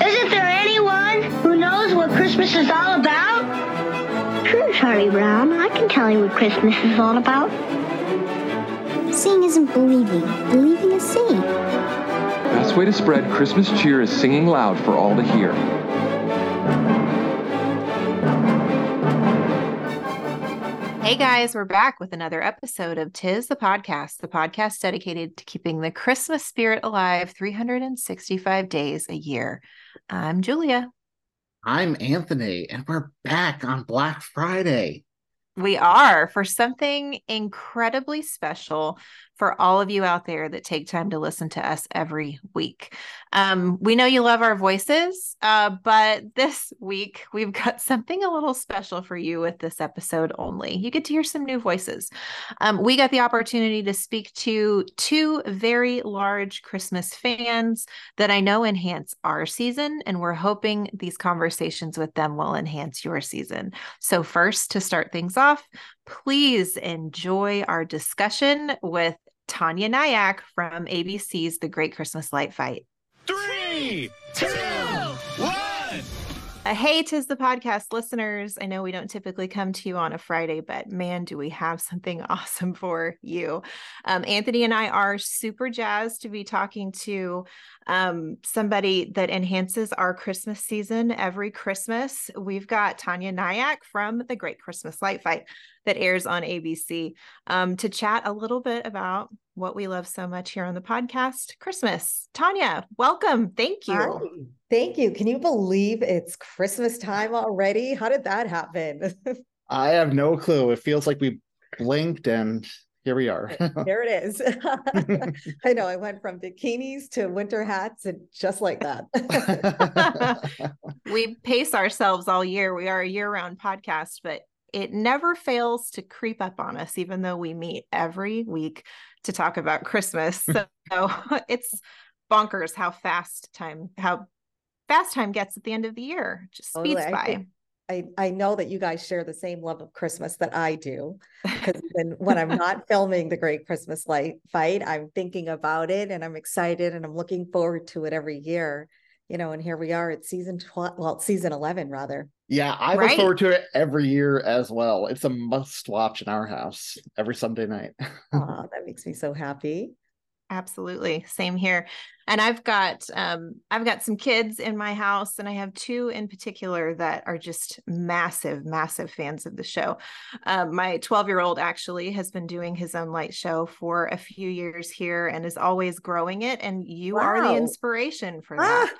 Isn't there anyone who knows what Christmas is all about? Sure, Charlie Brown. I can tell you what Christmas is all about. Seeing isn't believing. Believing is seeing. Best way to spread Christmas cheer is singing loud for all to hear. Hey guys, we're back with another episode of Tis the Podcast, the podcast dedicated to keeping the Christmas spirit alive 365 days a year. I'm Julia. I'm Anthony, and we're back on Black Friday. We are for something incredibly special for all of you out there that take time to listen to us every week. Um, we know you love our voices, uh, but this week we've got something a little special for you with this episode only. You get to hear some new voices. Um, we got the opportunity to speak to two very large Christmas fans that I know enhance our season, and we're hoping these conversations with them will enhance your season. So, first, to start things off, please enjoy our discussion with Taniya Nayak from ABC's The Great Christmas Light Fight. Three, two. Uh, hey, tis the podcast listeners. I know we don't typically come to you on a Friday, but man, do we have something awesome for you. Um, Anthony and I are super jazzed to be talking to um, somebody that enhances our Christmas season every Christmas. We've got Taniya Nayak from the Great Christmas Light Fight that airs on ABC um, to chat a little bit about what we love so much here on the podcast Christmas. Taniya, welcome. Thank you. Hi. Thank you. Can you believe it's Christmas time already? How did that happen? I have no clue. It feels like we blinked and here we are. there it is. I know. I went from bikinis to winter hats and just like that. we pace ourselves all year. We are a year round podcast, but it never fails to creep up on us, even though we meet every week to talk about Christmas. Mm-hmm. So it's bonkers how fast time, how fast time gets at the end of the year. Just speeds Totally. I by. think- I, I know that you guys share the same love of Christmas that I do. Because when, when I'm not filming the Great Christmas Light Fight, I'm thinking about it and I'm excited and I'm looking forward to it every year. You know, and here we are at season 12, well, season 11 rather. yeah, I look forward to it every year as well. It's a must watch in our house every Sunday night. Aw, that makes me so happy. Absolutely. Same here. And I've got um I've got some kids in my house and I have two in particular that are just massive massive fans of the show. Um, my 12-year-old actually has been doing his own light show for a few years here and is always growing it and you are the inspiration for Ah, that.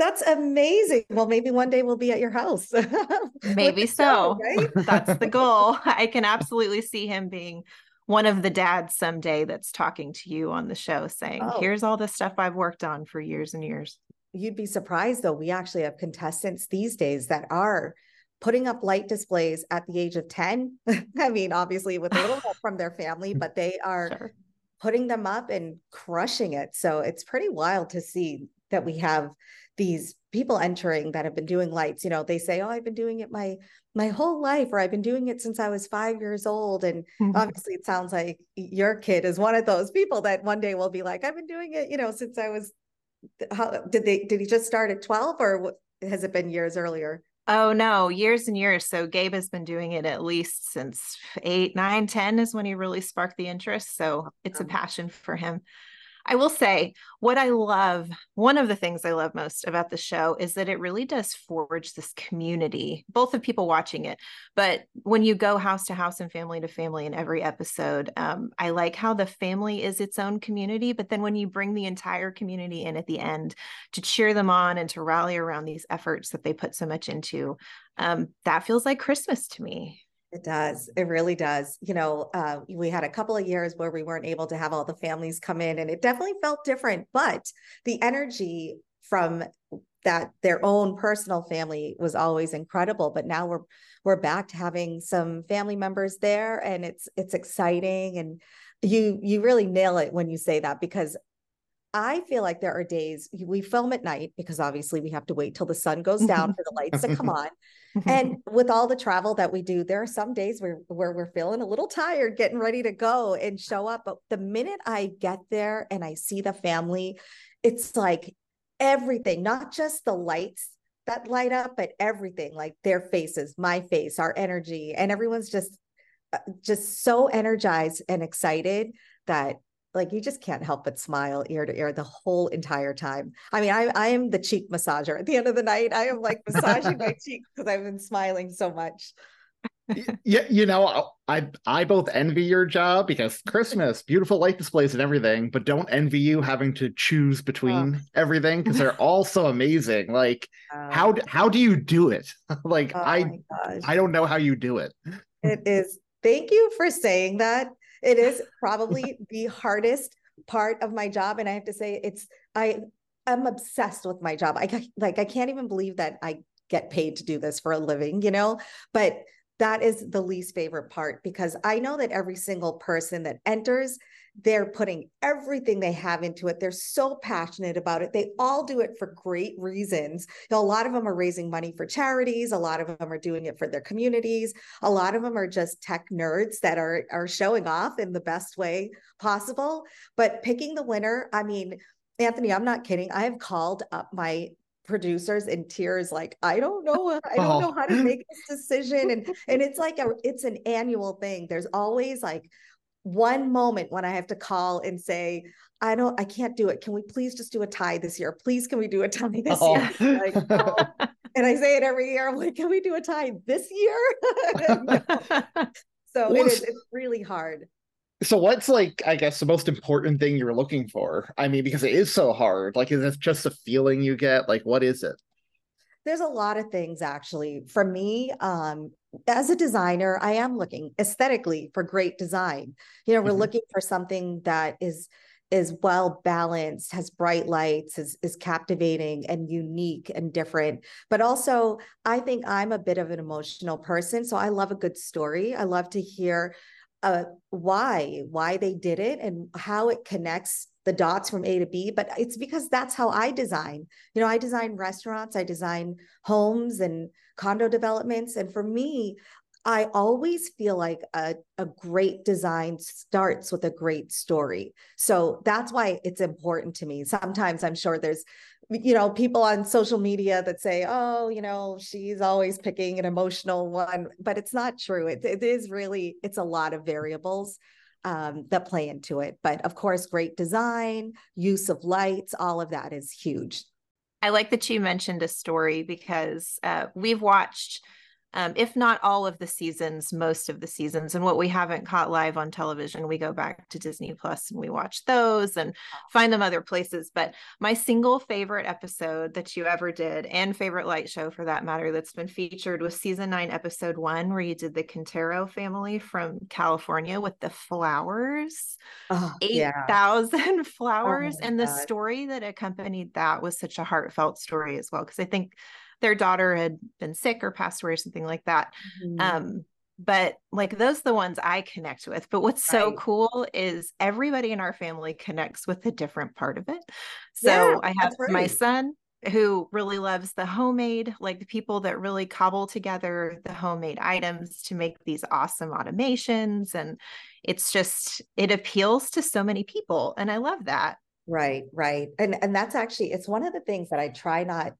That's amazing. Well, maybe one day we'll be at your house. Maybe the show, so. right? That's the goal. I can absolutely see him being one of the dads someday that's talking to you on the show saying, Oh. "Here's all the stuff I've worked on for years and years." You'd be surprised though. We actually have contestants these days that are putting up light displays at the age of 10. I mean, obviously with a little help from their family, but they are Sure. putting them up and crushing it. So it's pretty wild to see that we have these people entering that have been doing lights. You know, they say, "Oh, I've been doing it my my whole life," or "I've been doing it since I was five years old." And mm-hmm. obviously, it sounds like your kid is one of those people that one day will be like, "I've been doing it, you know, since I was." How did they? Did he just start at twelve, or has it been years earlier? Oh no, years and years. So Gabe has been doing it at least since eight, nine, ten is when he really sparked the interest. So it's a passion for him. I will say what I love, one of the things I love most about the show is that it really does forge this community, both of people watching it. But when you go house to house and family to family in every episode, um, I like how the family is its own community. But then when you bring the entire community in at the end to cheer them on and to rally around these efforts that they put so much into, um, that feels like Christmas to me. It does. It really does. You know, uh, we had a couple of years where we weren't able to have all the families come in, and it definitely felt different. But the energy from that their own personal family was always incredible but now we're we're back to having some family members there and it's it's exciting and you you really nail it when you say that because I feel like there are days we film at night because obviously we have to wait till the sun goes down for the lights to come on. And with all the travel that we do, there are some days where, where we're feeling a little tired, getting ready to go and show up. But the minute I get there and I see the family, it's like everything, not just the lights that light up, but everything like their faces, my face, our energy, and everyone's just uh, just so energized and excited that like you just can't help but smile ear to ear the whole entire time. I mean, I I am the cheek massager at the end of the night. I am like massaging my cheek because I've been smiling so much. yeah, you know, I I both envy your job because Christmas, beautiful light displays and everything, but don't envy you having to choose between oh. everything because they're all so amazing. Like, um, how how do you do it? like, oh I I don't know how you do it. It is. Thank you for saying that it is probably the hardest part of my job and i have to say it's i i'm obsessed with my job. I like i can't even believe that i get paid to do this for a living you know? But that is the least favorite part because i know that every single person that enters they're putting everything they have into it. They're so passionate about it. They all do it for great reasons. You know, a lot of them are raising money for charities. A lot of them are doing it for their communities. A lot of them are just tech nerds that are are showing off in the best way possible. But picking the winner, I mean, Anthony, I'm not kidding. I have called up my producers in tears like i don't know i don't oh. know how to oh. make this decision and and it's like a it's an annual thing there's always like one moment when I have to call and say, I don't, I can't do it. Can we please just do a tie this year? Please, can we do a tie this oh. year? Like, oh. and I say it every year. I'm like, can we do a tie this year? so it is, it's really hard. So what's like, I guess, the most important thing you're looking for? I mean, because it is so hard. Like, is it just a feeling you get? Like, what is it? There's a lot of things actually. For me, um, as a designer, I am looking aesthetically for great design. You know, we're mm-hmm. looking for something that is is well balanced, has bright lights, is is captivating and unique and different. But also, I think I'm a bit of an emotional person, so I love a good story. I love to hear uh, why why they did it and how it connects the dots from A to B, but it's because that's how I design. You know, I design restaurants, I design homes and condo developments. And for me, I always feel like a, a great design starts with a great story. So that's why it's important to me. Sometimes I'm sure there's, you know, people on social media that say, oh, you know, she's always picking an emotional one, but it's not true. It, it is really, it's a lot of variables um, that play into it. But of course, great design, use of lights, all of that is huge. I like that you mentioned a story because uh, we've watched um, if not all of the seasons, most of the seasons. And what we haven't caught live on television, we go back to Disney Plus and we watch those and find them other places. But my single favorite episode that you ever did, and favorite light show for that matter, that's been featured was season nine, episode one, where you did the Quintero family from California with the flowers, oh, 8,000 yeah. flowers. Oh and the story that accompanied that was such a heartfelt story as well. Because I think their daughter had been sick or passed away or something like that. Mm-hmm. Um, but like those are the ones I connect with. But what's so right. cool is everybody in our family connects with a different part of it. So yeah, I have right. my son who really loves the homemade, like the people that really cobble together the homemade items to make these awesome automations. And it's just, it appeals to so many people. And I love that. Right, right. And and that's actually it's one of the things that I try not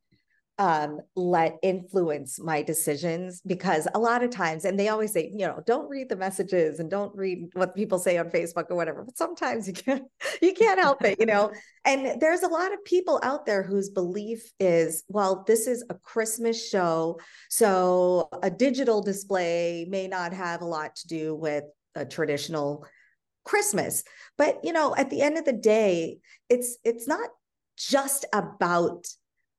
um, let influence my decisions because a lot of times, and they always say, you know, don't read the messages and don't read what people say on Facebook or whatever. But sometimes you can't, you can't help it, you know. And there's a lot of people out there whose belief is, well, this is a Christmas show, so a digital display may not have a lot to do with a traditional Christmas. But you know, at the end of the day, it's it's not just about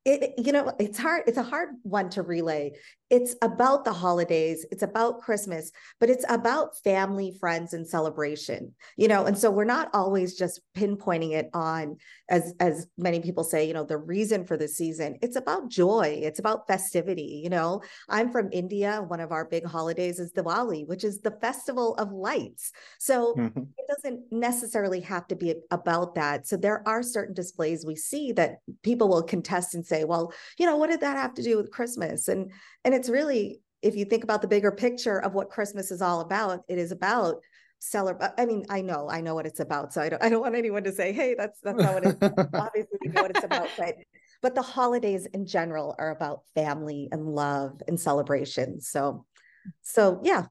it you know it's hard it's a hard one to relay it's about the holidays it's about christmas but it's about family friends and celebration you know? And so we're not always just pinpointing it on as as many people say you know the reason for the season. It's about joy it's about festivity you know? I'm from india. One of our big holidays is diwali which is the festival of lights. So mm-hmm. it doesn't necessarily have to be about that. So there are certain displays we see that people will contest and say well you know what did that have to do with christmas? And and it's really if you think about the bigger picture of what christmas is all about it is about seller i mean i know i know what it's about so i don't i don't want anyone to say hey that's that's not what it's obviously we know what it's about but but the holidays in general are about family and love and celebration so so yeah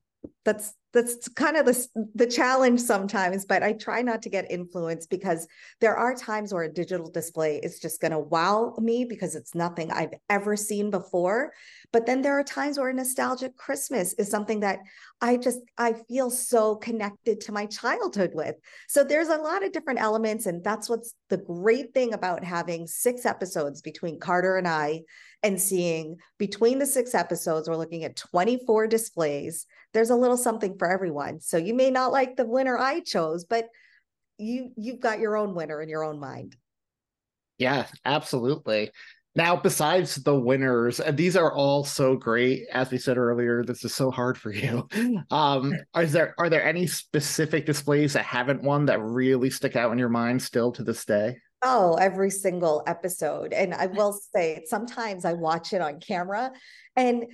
that's that's kind of the, the challenge sometimes but i try not to get influenced because there are times where a digital display is just going to wow me because it's nothing i've ever seen before. But then there are times where nostalgic christmas is something that i just i feel so connected to my childhood with. So there's a lot of different elements and that's what's the great thing about having six episodes between carter and i and seeing between the six episodes, we're looking at 24 displays. There's a little something for everyone. So you may not like the winner I chose, but you you've got your own winner in your own mind. Yeah, absolutely. Now, besides the winners, and these are all so great, as we said earlier, this is so hard for you. Um, is there are there any specific displays that haven't won that really stick out in your mind still to this day? Oh, every single episode. And I will say sometimes I watch it on camera and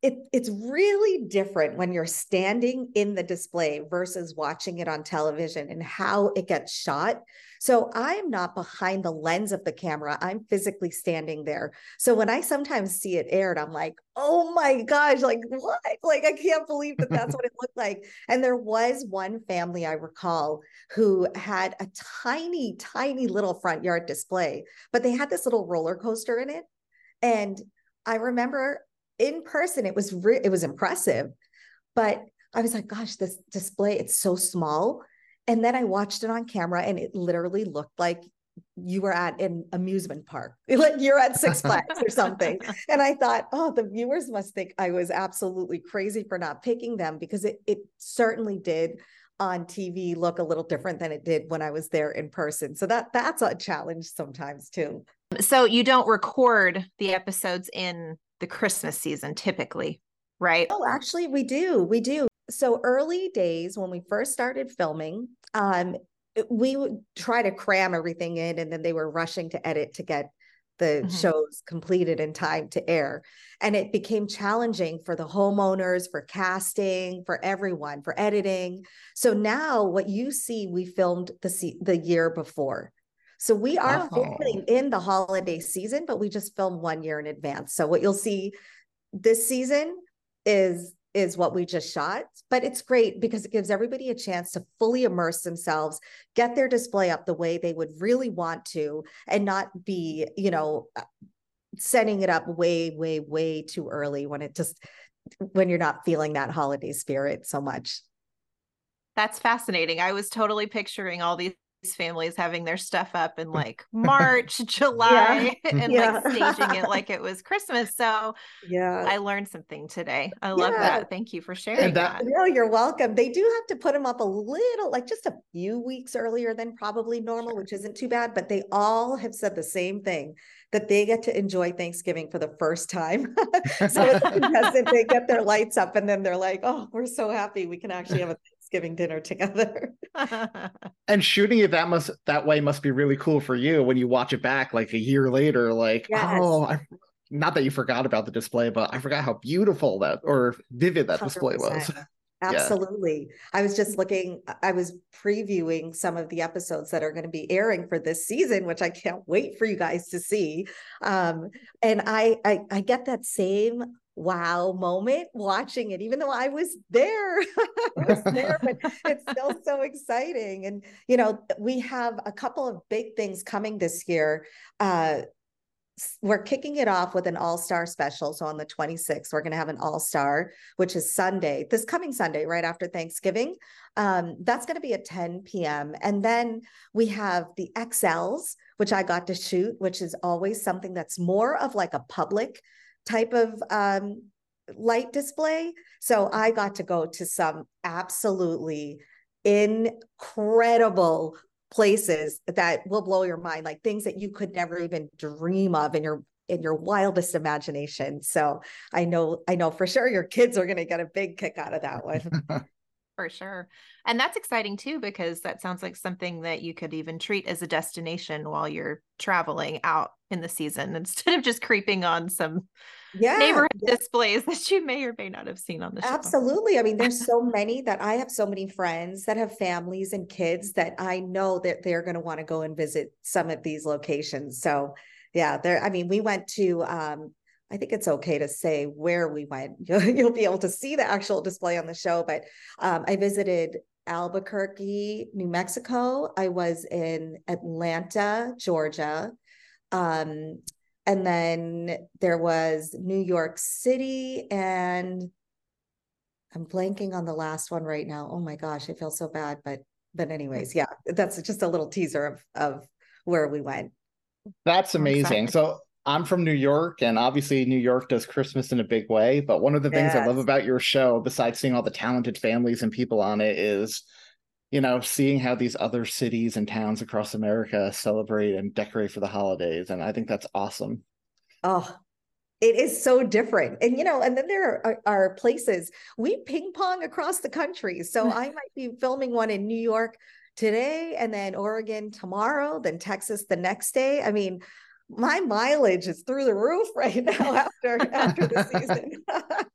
it, it's really different when you're standing in the display versus watching it on television and how it gets shot. So I'm not behind the lens of the camera. I'm physically standing there. So when I sometimes see it aired, I'm like, oh my gosh, like what? Like I can't believe that that's what it looked like. And there was one family I recall who had a tiny, tiny little front yard display, but they had this little roller coaster in it. And I remember in person, it was re- it was impressive, but I was like, gosh, this display, it's so small. And then I watched it on camera and it literally looked like you were at an amusement park, like you're at Six Flags or something. And I thought, oh, the viewers must think I was absolutely crazy for not picking them because it, it certainly did on TV look a little different than it did when I was there in person. So that that's a challenge sometimes too. So you don't record the episodes in the Christmas season typically, right? Oh, actually, we do. We do. So early days when we first started filming, um, we would try to cram everything in, and then they were rushing to edit to get the mm-hmm. shows completed in time to air. And it became challenging for the homeowners, for casting, for everyone, for editing. So now what you see, we filmed the the year before. So we are oh. filming in the holiday season, but we just film one year in advance. So what you'll see this season is is what we just shot but it's great because it gives everybody a chance to fully immerse themselves get their display up the way they would really want to and not be you know uh, setting it up way way way too early when it just when you're not feeling that holiday spirit so much that's fascinating i was totally picturing all these families having their stuff up in like March, July, yeah. and yeah. like staging it like it was Christmas. So yeah, I learned something today. I love yeah. that. Thank you for sharing that, that. No, you're welcome. They do have to put them up a little, like just a few weeks earlier than probably normal, sure. which isn't too bad. But they all have said the same thing that they get to enjoy Thanksgiving for the first time. so it's because they get their lights up and then they're like, oh, we're so happy we can actually have a Thanksgiving dinner together. and shooting it that must that way must be really cool for you when you watch it back like a year later. Like, yes. oh, I, not that you forgot about the display, but I forgot how beautiful that or vivid that 100%. display was. Absolutely. Yeah. I was just looking, I was previewing some of the episodes that are going to be airing for this season, which I can't wait for you guys to see. Um, and I, I, I get that same wow moment watching it, even though I was there. I was there, but it's still so exciting. And, you know, we have a couple of big things coming this year. Uh, we're kicking it off with an all-star special. So on the 26th we're going to have an all-star which is sunday this coming sunday right after thanksgiving. Um, that's going to be at 10 p.m and then we have the xls which i got to shoot which is always something that's more of like a public type of um, light display. So I got to go to some absolutely incredible places that will blow your mind, like things that you could never even dream of in your in your wildest imagination. So I know I know for sure your kids are going to get a big kick out of that one. for sure. And that's exciting too, because that sounds like something that you could even treat as a destination while you're traveling out in the season instead of just creeping on some yeah, neighborhood yeah. displays that you may or may not have seen on the show. Absolutely. I mean, there's so many that I have so many friends that have families and kids that I know that they're going to want to go and visit some of these locations. So yeah, there, I mean, we went to um, I think it's okay to say where we went. You'll, you'll be able to see the actual display on the show, but um, I visited Albuquerque, New Mexico. I was in Atlanta, Georgia. Um, and then there was New York City and I'm blanking on the last one right now. Oh my gosh, I feel so bad, but but anyways, yeah, that's just a little teaser of of where we went. That's amazing. So I'm from New York, and obviously New York does Christmas in a big way. But one of the things yes. I love about your show, besides seeing all the talented families and people on it, is you know seeing how these other cities and towns across America celebrate and decorate for the holidays, and I think that's awesome. Oh, it is so different and you know and then there are, are, places we ping pong across the country so i might be filming one in new york today and then oregon tomorrow then texas the next day i mean my mileage is through the roof right now after after the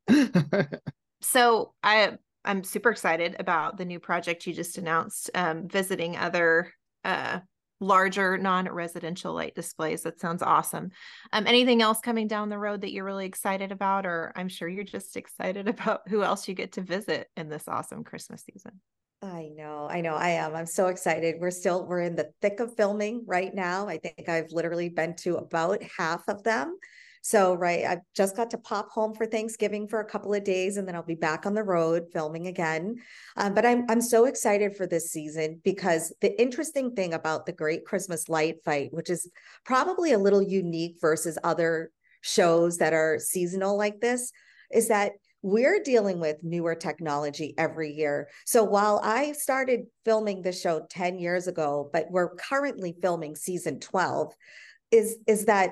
season. so I I'm super excited about the new project you just announced, um, visiting other uh, larger non-residential light displays. That sounds awesome. Um, anything else coming down the road that you're really excited about, or I'm sure you're just excited about who else you get to visit in this awesome Christmas season? I know, I know, I am. I'm so excited. We're still we're in the thick of filming right now. I think I've literally been to about half of them. So, right, I've just got to pop home for Thanksgiving for a couple of days, and then I'll be back on the road filming again. Um, but I'm I'm so excited for this season because the interesting thing about the Great Christmas Light Fight, which is probably a little unique versus other shows that are seasonal like this, is that we're dealing with newer technology every year. So while I started filming the show 10 years ago, but we're currently filming season 12, is, is that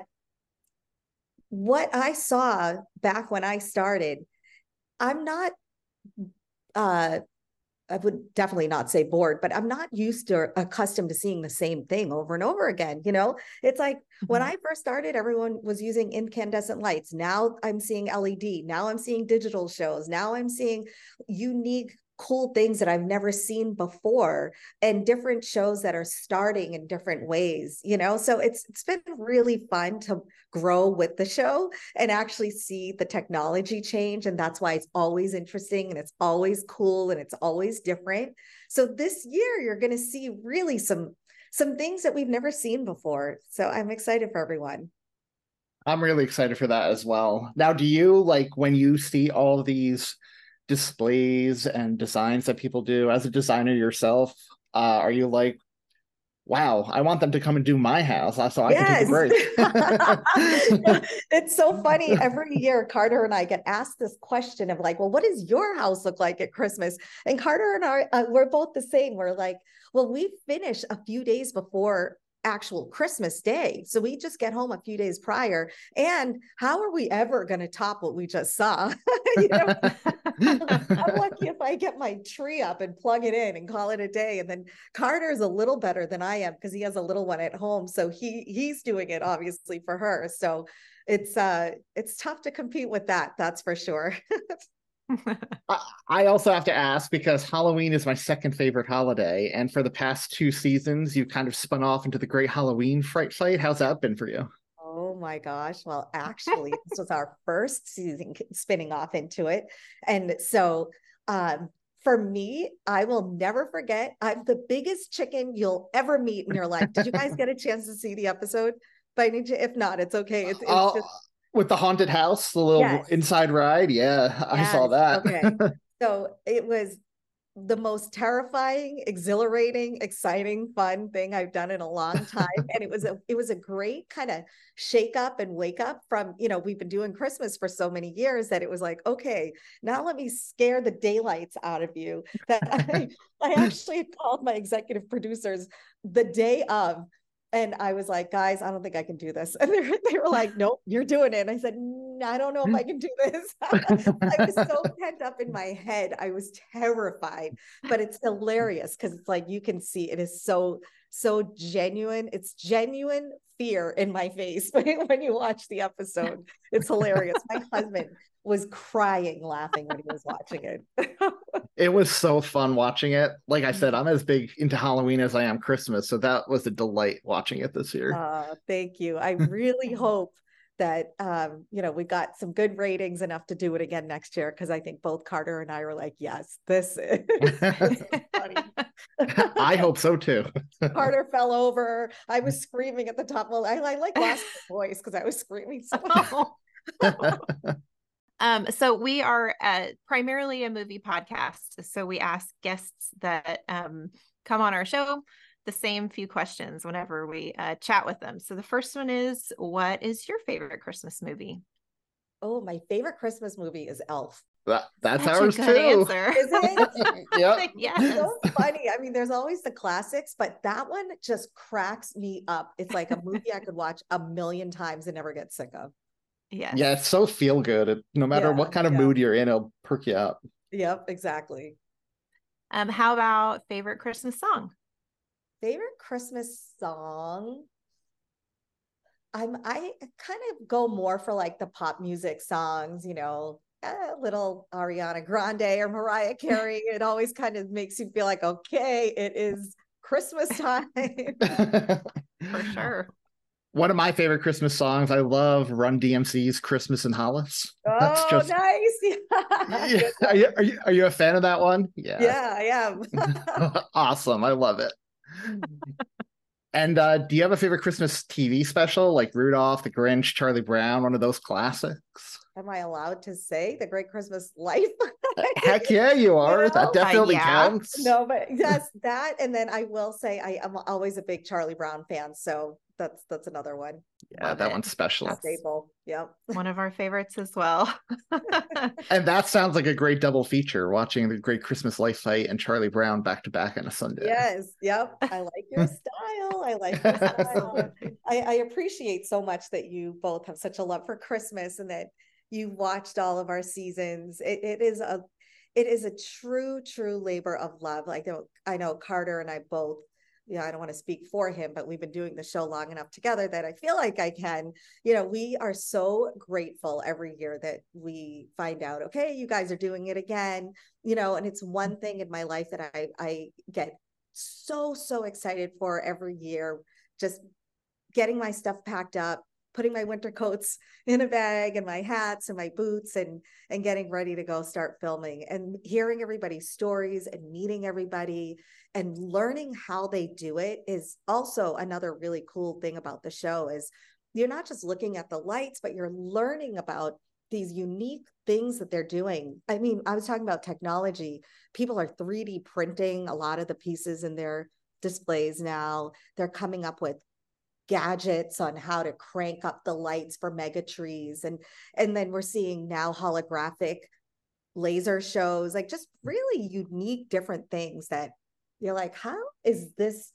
what I saw back when I started, I'm not uh I would definitely not say bored, but I'm not used to accustomed to seeing the same thing over and over again. You know, it's like mm-hmm. when I first started, everyone was using incandescent lights. Now I'm seeing LED. Now I'm seeing digital shows. Now I'm seeing unique cool things that I've never seen before and different shows that are starting in different ways, you know? So it's it's been really fun to grow with the show and actually see the technology change and that's why it's always interesting and it's always cool and it's always different. So this year you're going to see really some some things that we've never seen before. So I'm excited for everyone. I'm really excited for that as well. Now, do you like when you see all these displays and designs that people do. As a designer yourself uh, are you like wow i want them to come and do my house so i yes. can take a break. It's so funny. Every year carter and i get asked this question of like well what does your house look like at christmas? And carter and i uh, we're both the same. We're like well we finish a few days before actual Christmas day. So we just get home a few days prior. And how are we ever going to top what we just saw? know, I'm lucky if I get my tree up and plug it in and call it a day. And then Carter's a little better than I am because he has a little one at home. So he he's doing it obviously for her. So it's uh it's tough to compete with that, that's for sure. I also have to ask because Halloween is my second favorite holiday, and for the past two seasons, you've kind of spun off into the Great Halloween Fright Fight. How's that been for you? Oh my gosh! Well, actually, this was our first season spinning off into it, and so um, for me, I will never forget. I'm the biggest chicken you'll ever meet in your life. Did you guys get a chance to see the episode? Chance? If not, it's okay. It's, it's just with the haunted house, the little yes. inside ride. Yeah, yes. I saw that. okay. So it was the most terrifying, exhilarating, exciting, fun thing I've done in a long time. and it was a it was a great kind of shake up and wake up from, you know, we've been doing Christmas for so many years that it was like, okay, now let me scare the daylights out of you. That I, I actually called my executive producers the day of and I was like, guys, I don't think I can do this. And they were, they were like, nope, you're doing it. And I said, I don't know if I can do this. I was so pent up in my head. I was terrified, but it's hilarious because it's like you can see it is so, so genuine. It's genuine fear in my face when you watch the episode. It's hilarious. My husband was crying laughing when he was watching it. it was so fun watching it. Like I said, I'm as big into Halloween as I am Christmas, so that was a delight watching it this year. Uh, thank you. I really hope that um, you know we got some good ratings enough to do it again next year because I think both Carter and I were like, yes, this is. I hope so too. Carter fell over. I was screaming at the top. Well, I, I like lost my voice because I was screaming so. Um, so we are uh, primarily a movie podcast. So we ask guests that um, come on our show the same few questions whenever we uh, chat with them. So the first one is, what is your favorite Christmas movie? Oh, my favorite Christmas movie is Elf. That, that's Such ours too. Answer. Is it? yep. yes. It's so funny. I mean, there's always the classics, but that one just cracks me up. It's like a movie I could watch a million times and never get sick of. Yeah. Yeah, it's so feel good. No matter yeah, what kind of yeah. mood you're in, it'll perk you up. Yep, exactly. Um, how about favorite Christmas song? Favorite Christmas song? I'm I kind of go more for like the pop music songs, you know, a little Ariana Grande or Mariah Carey. it always kind of makes you feel like, okay, it is Christmas time. for sure one of my favorite Christmas songs. I love Run DMC's "Christmas in Hollis." Oh, That's just, nice! yeah. Are you, are you are you a fan of that one? Yeah, yeah, I am. awesome, I love it. And uh, do you have a favorite Christmas TV special like Rudolph, The Grinch, Charlie Brown, one of those classics? Am I allowed to say The Great Christmas Light? Heck yeah, you are. You know? That definitely uh, yeah. counts. No, but yes, that. And then I will say I am always a big Charlie Brown fan. So that's that's another one. Yeah, Love that it. one's special. Staple. Yep. One of our favorites as well. and that sounds like a great double feature, watching the Great Christmas Light fight and Charlie Brown back to back on a Sunday. Yes. Yep. I like your style. I like your style. I, I appreciate so much that you both have such a love for Christmas and that you've watched all of our seasons. It, it is a it is a true, true labor of love. Like I know Carter and I both you know, I don't want to speak for him, but we've been doing the show long enough together that I feel like I can, you know, we are so grateful every year that we find out, okay, you guys are doing it again, you know, and it's one thing in my life that I I get so so excited for every year just getting my stuff packed up putting my winter coats in a bag and my hats and my boots and and getting ready to go start filming and hearing everybody's stories and meeting everybody and learning how they do it is also another really cool thing about the show is you're not just looking at the lights but you're learning about these unique things that they're doing. I mean, I was talking about technology. People are 3D printing a lot of the pieces in their displays now. They're coming up with gadgets on how to crank up the lights for mega trees and and then we're seeing now holographic laser shows like just mm. really unique different things that you're like how is this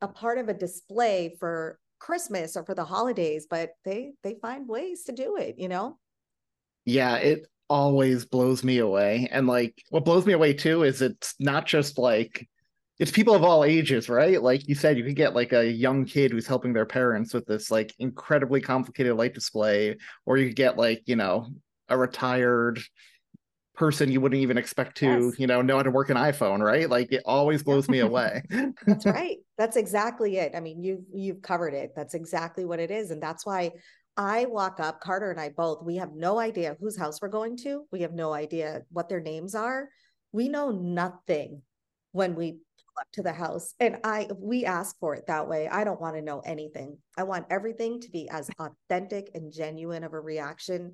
a part of a display for christmas or for the holidays? But they they find ways to do it you know? Yeah it always blows me away and like what blows me away too is it's not just like it's people of all ages, right? Like you said, you could get like a young kid who's helping their parents with this like incredibly complicated light display, or you could get like, you know, a retired person you wouldn't even expect to, yes. you know, know how to work an iPhone, right? Like it always blows me away. that's right. That's exactly it. I mean, you you've covered it. That's exactly what it is. And that's why I walk up, Carter and I both, we have no idea whose house we're going to. We have no idea what their names are. We know nothing when we up to the house and i we ask for it that way. I don't want to know anything. I want everything to be as authentic and genuine of a reaction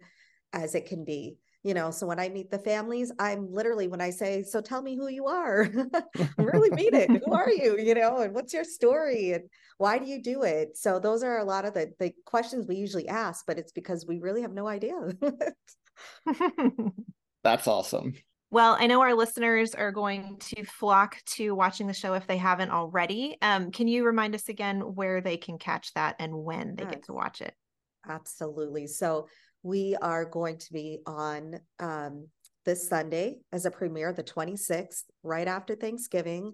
as it can be you know? So when i meet the families i'm literally when i say so tell me who you are i really mean it. Who are you? You know and what's your story and why do you do it? So those are a lot of the, the questions we usually ask but it's because we really have no idea. That's awesome well, I know our listeners are going to flock to watching the show if they haven't already. Um, can you remind us again where they can catch that and when they yes. get to watch it? Absolutely. So we are going to be on um, this Sunday as a premiere, the 26th, right after Thanksgiving.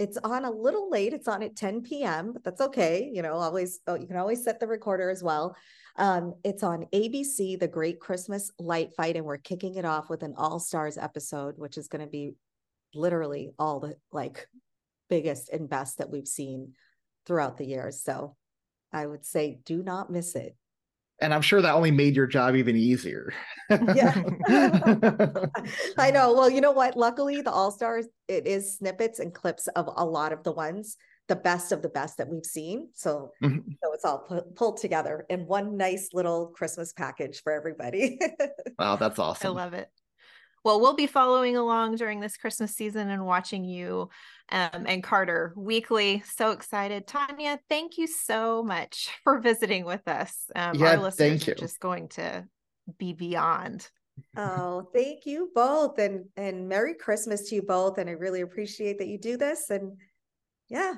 It's on a little late. It's on at 10 p.m., but that's okay. You know, always oh, you can always set the recorder as well. Um, it's on ABC, The Great Christmas Light Fight, and we're kicking it off with an All Stars episode, which is going to be literally all the like biggest and best that we've seen throughout the years. So I would say do not miss it and I'm sure that only made your job even easier. yeah. I know. Well, you know what? Luckily, the All Stars, it is snippets and clips of a lot of the ones, the best of the best that we've seen. So, mm-hmm. so it's all pu- pulled together in one nice little Christmas package for everybody. wow, that's awesome. I love it. Well, we'll be following along during this Christmas season and watching you um, and Carter weekly. So excited. Taniya, thank you so much for visiting with us. Um, yeah, our listeners thank you. are just going to be beyond. Oh, thank you both. And and Merry Christmas to you both. And I really appreciate that you do this. And yeah,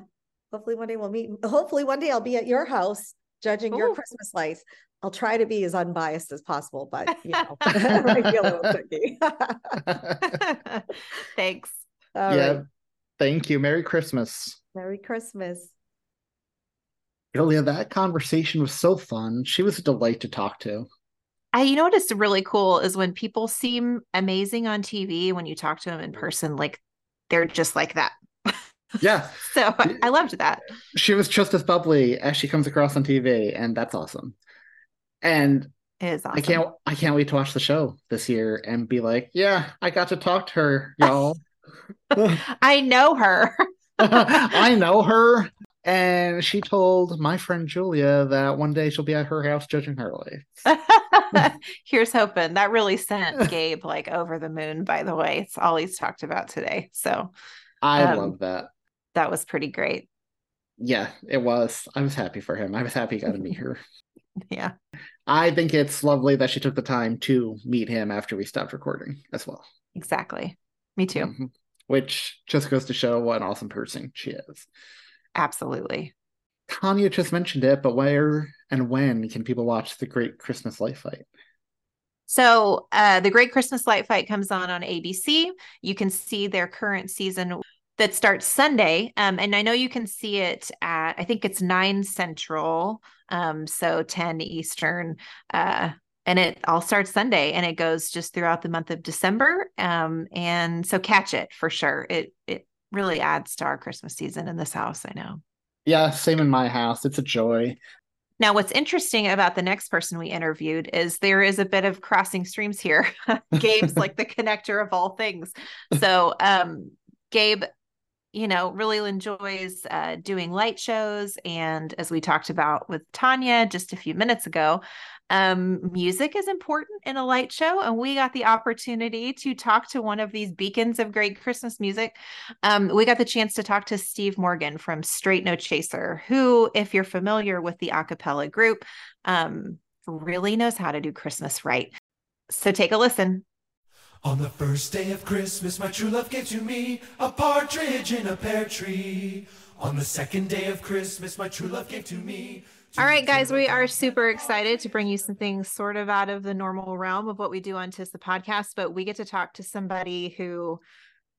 hopefully one day we'll meet. Hopefully one day I'll be at your house judging Ooh. your Christmas lights. I'll try to be as unbiased as possible, but you know, I feel a little tricky. Thanks. All yeah. Right. Thank you. Merry Christmas. Merry Christmas. Julia, that conversation was so fun. She was a delight to talk to. I, you know what is really cool is when people seem amazing on TV, when you talk to them in person, like they're just like that. Yeah. so I loved that. She was just as bubbly as she comes across on TV, and that's awesome. And awesome. I can't I can't wait to watch the show this year and be like, yeah, I got to talk to her, y'all. I know her. I know her. And she told my friend Julia that one day she'll be at her house judging her life. Here's hoping. That really sent Gabe like over the moon, by the way. It's all he's talked about today. So I um, love that. That was pretty great. Yeah, it was. I was happy for him. I was happy he got to meet her. yeah. I think it's lovely that she took the time to meet him after we stopped recording as well. Exactly. Me too. Mm-hmm. Which just goes to show what an awesome person she is. Absolutely. Taniya just mentioned it, but where and when can people watch the Great Christmas Light Fight? So, uh, the Great Christmas Light Fight comes on on ABC. You can see their current season that starts Sunday. Um, and I know you can see it at, I think it's 9 Central, um, so 10 Eastern. Uh, and it all starts Sunday and it goes just throughout the month of December. Um, and so catch it for sure. It it really adds to our Christmas season in this house, I know. Yeah, same in my house. It's a joy. Now, what's interesting about the next person we interviewed is there is a bit of crossing streams here. Gabe's like the connector of all things. So, um, Gabe you know, really enjoys uh, doing light shows. And as we talked about with Taniya just a few minutes ago, um, music is important in a light show. And we got the opportunity to talk to one of these beacons of great Christmas music. Um, we got the chance to talk to Steve Morgan from Straight No Chaser, who, if you're familiar with the a cappella group, um, really knows how to do Christmas right. So take a listen. On the first day of Christmas, my true love gave to me a partridge in a pear tree. On the second day of Christmas, my true love gave to me. All right, guys, we are super excited to bring you some things sort of out of the normal realm of what we do on Tis the Podcast, but we get to talk to somebody who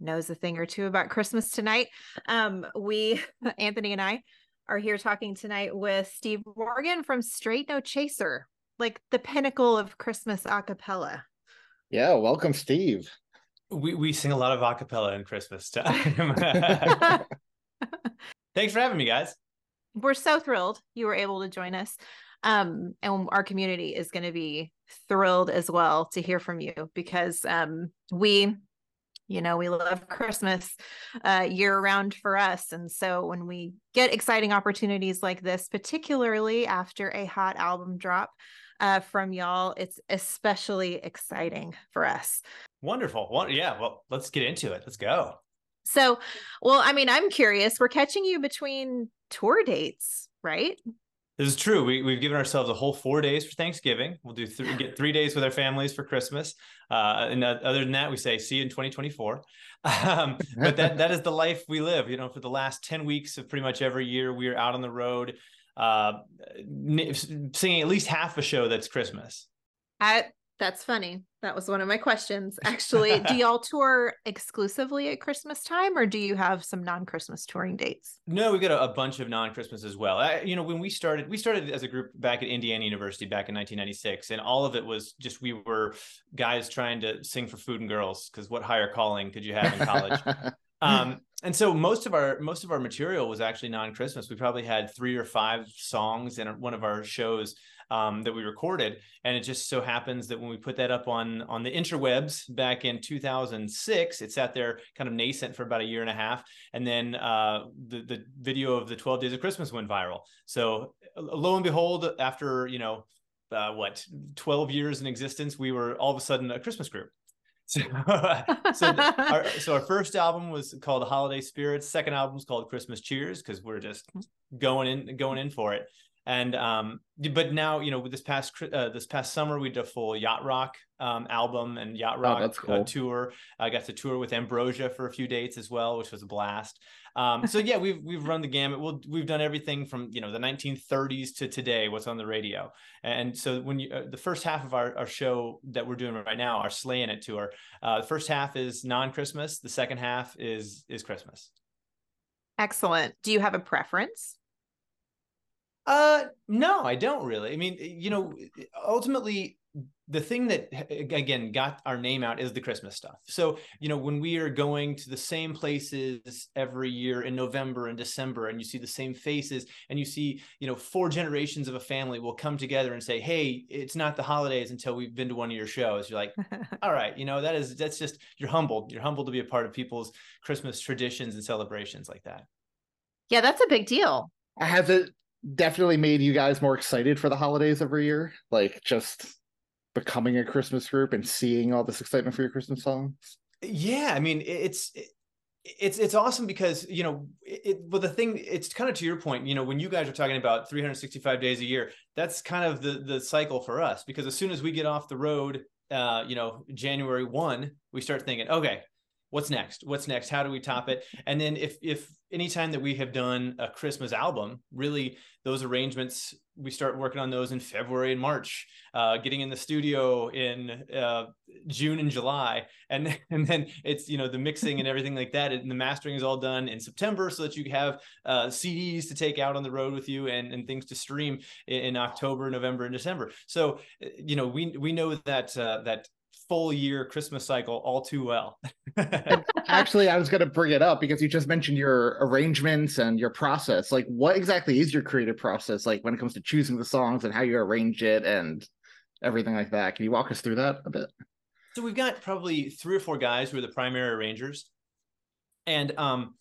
knows a thing or two about Christmas tonight. Um, we, Anthony and I, are here talking tonight with Steve Morgan from Straight No Chaser, like the pinnacle of Christmas a cappella. Yeah, welcome, Steve. We we sing a lot of a cappella in Christmas time. Thanks for having me, guys. We're so thrilled you were able to join us. Um, and our community is going to be thrilled as well to hear from you because um, we you know we love christmas uh, year round for us and so when we get exciting opportunities like this particularly after a hot album drop uh, from y'all. It's especially exciting for us. Wonderful. Well, yeah. Well, let's get into it. Let's go. So, well, I mean, I'm curious. We're catching you between tour dates, right? This is true. We, we've given ourselves a whole four days for Thanksgiving. We'll do three, get three days with our families for Christmas. Uh, and uh, other than that, we say see you in 2024. Um, but that that is the life we live. You know, for the last 10 weeks of pretty much every year, we are out on the road, uh, singing at least half a show that's Christmas. I that's funny. That was one of my questions. Actually, do y'all tour exclusively at Christmas time or do you have some non-Christmas touring dates? No, we got a, a bunch of non-Christmas as well. I, you know, when we started, we started as a group back at Indiana University back in 1996 and all of it was just we were guys trying to sing for food and girls because what higher calling could you have in college? um, and so most of our most of our material was actually non-christmas we probably had three or five songs in one of our shows um, that we recorded. And it just so happens that when we put that up on on the interwebs back in 2006, it sat there kind of nascent for about a year and a half, and then uh, the the video of the 12 Days of Christmas went viral. So lo and behold, after you know uh, what 12 years in existence, we were all of a sudden a Christmas group. So, so, our, so our first album was called Holiday Spirits. Second album was called Christmas Cheers because we're just going in going in for it and um but now you know with this past uh, this past summer we did a full yacht rock um album and yacht oh, rock oh, cool. uh, tour i got to tour with ambrosia for a few dates as well which was a blast um so yeah we've we've run the gamut. We'll, we've done everything from you know the 1930s to today what's on the radio. And so when you uh, the first half of our, our show that we're doing right now our Sleighin' It tour uh the first half is non-christmas. The second half is is christmas. Excellent. Do you have a preference? Uh, no, I don't really. I mean, you know, ultimately, the thing that again got our name out is the Christmas stuff. So, you know, when we are going to the same places every year in November and December, and you see the same faces, and you see, you know, four generations of a family will come together and say, Hey, it's not the holidays until we've been to one of your shows. You're like, All right, you know, that is, that's just, you're humbled. You're humbled to be a part of people's Christmas traditions and celebrations like that. Yeah, that's a big deal. Has it definitely made you guys more excited for the holidays every year? Like just becoming a Christmas group and seeing all this excitement for your Christmas songs? Yeah, I mean, it's it's it's awesome because you know it well the thing it's kind of to your point you know when you guys are talking about 365 days a year that's kind of the the cycle for us because as soon as we get off the road uh you know january 1 we start thinking okay what's next? What's next? How do we top it? And then if if anytime that we have done a christmas album really those arrangements we start working on those in february and march uh, getting in the studio in uh, june and july. And and then it's you know the mixing and everything like that and the mastering is all done in september so that you have uh, cds to take out on the road with you and, and things to stream in, in october november and december. So you know we we know that uh, that full year Christmas cycle all too well. actually, I was going to bring it up because you just mentioned your arrangements and your process. Like, what exactly is your creative process like when it comes to choosing the songs and how you arrange it and everything like that? Can you walk us through that a bit? So we've got probably three or four guys who are the primary arrangers, and um,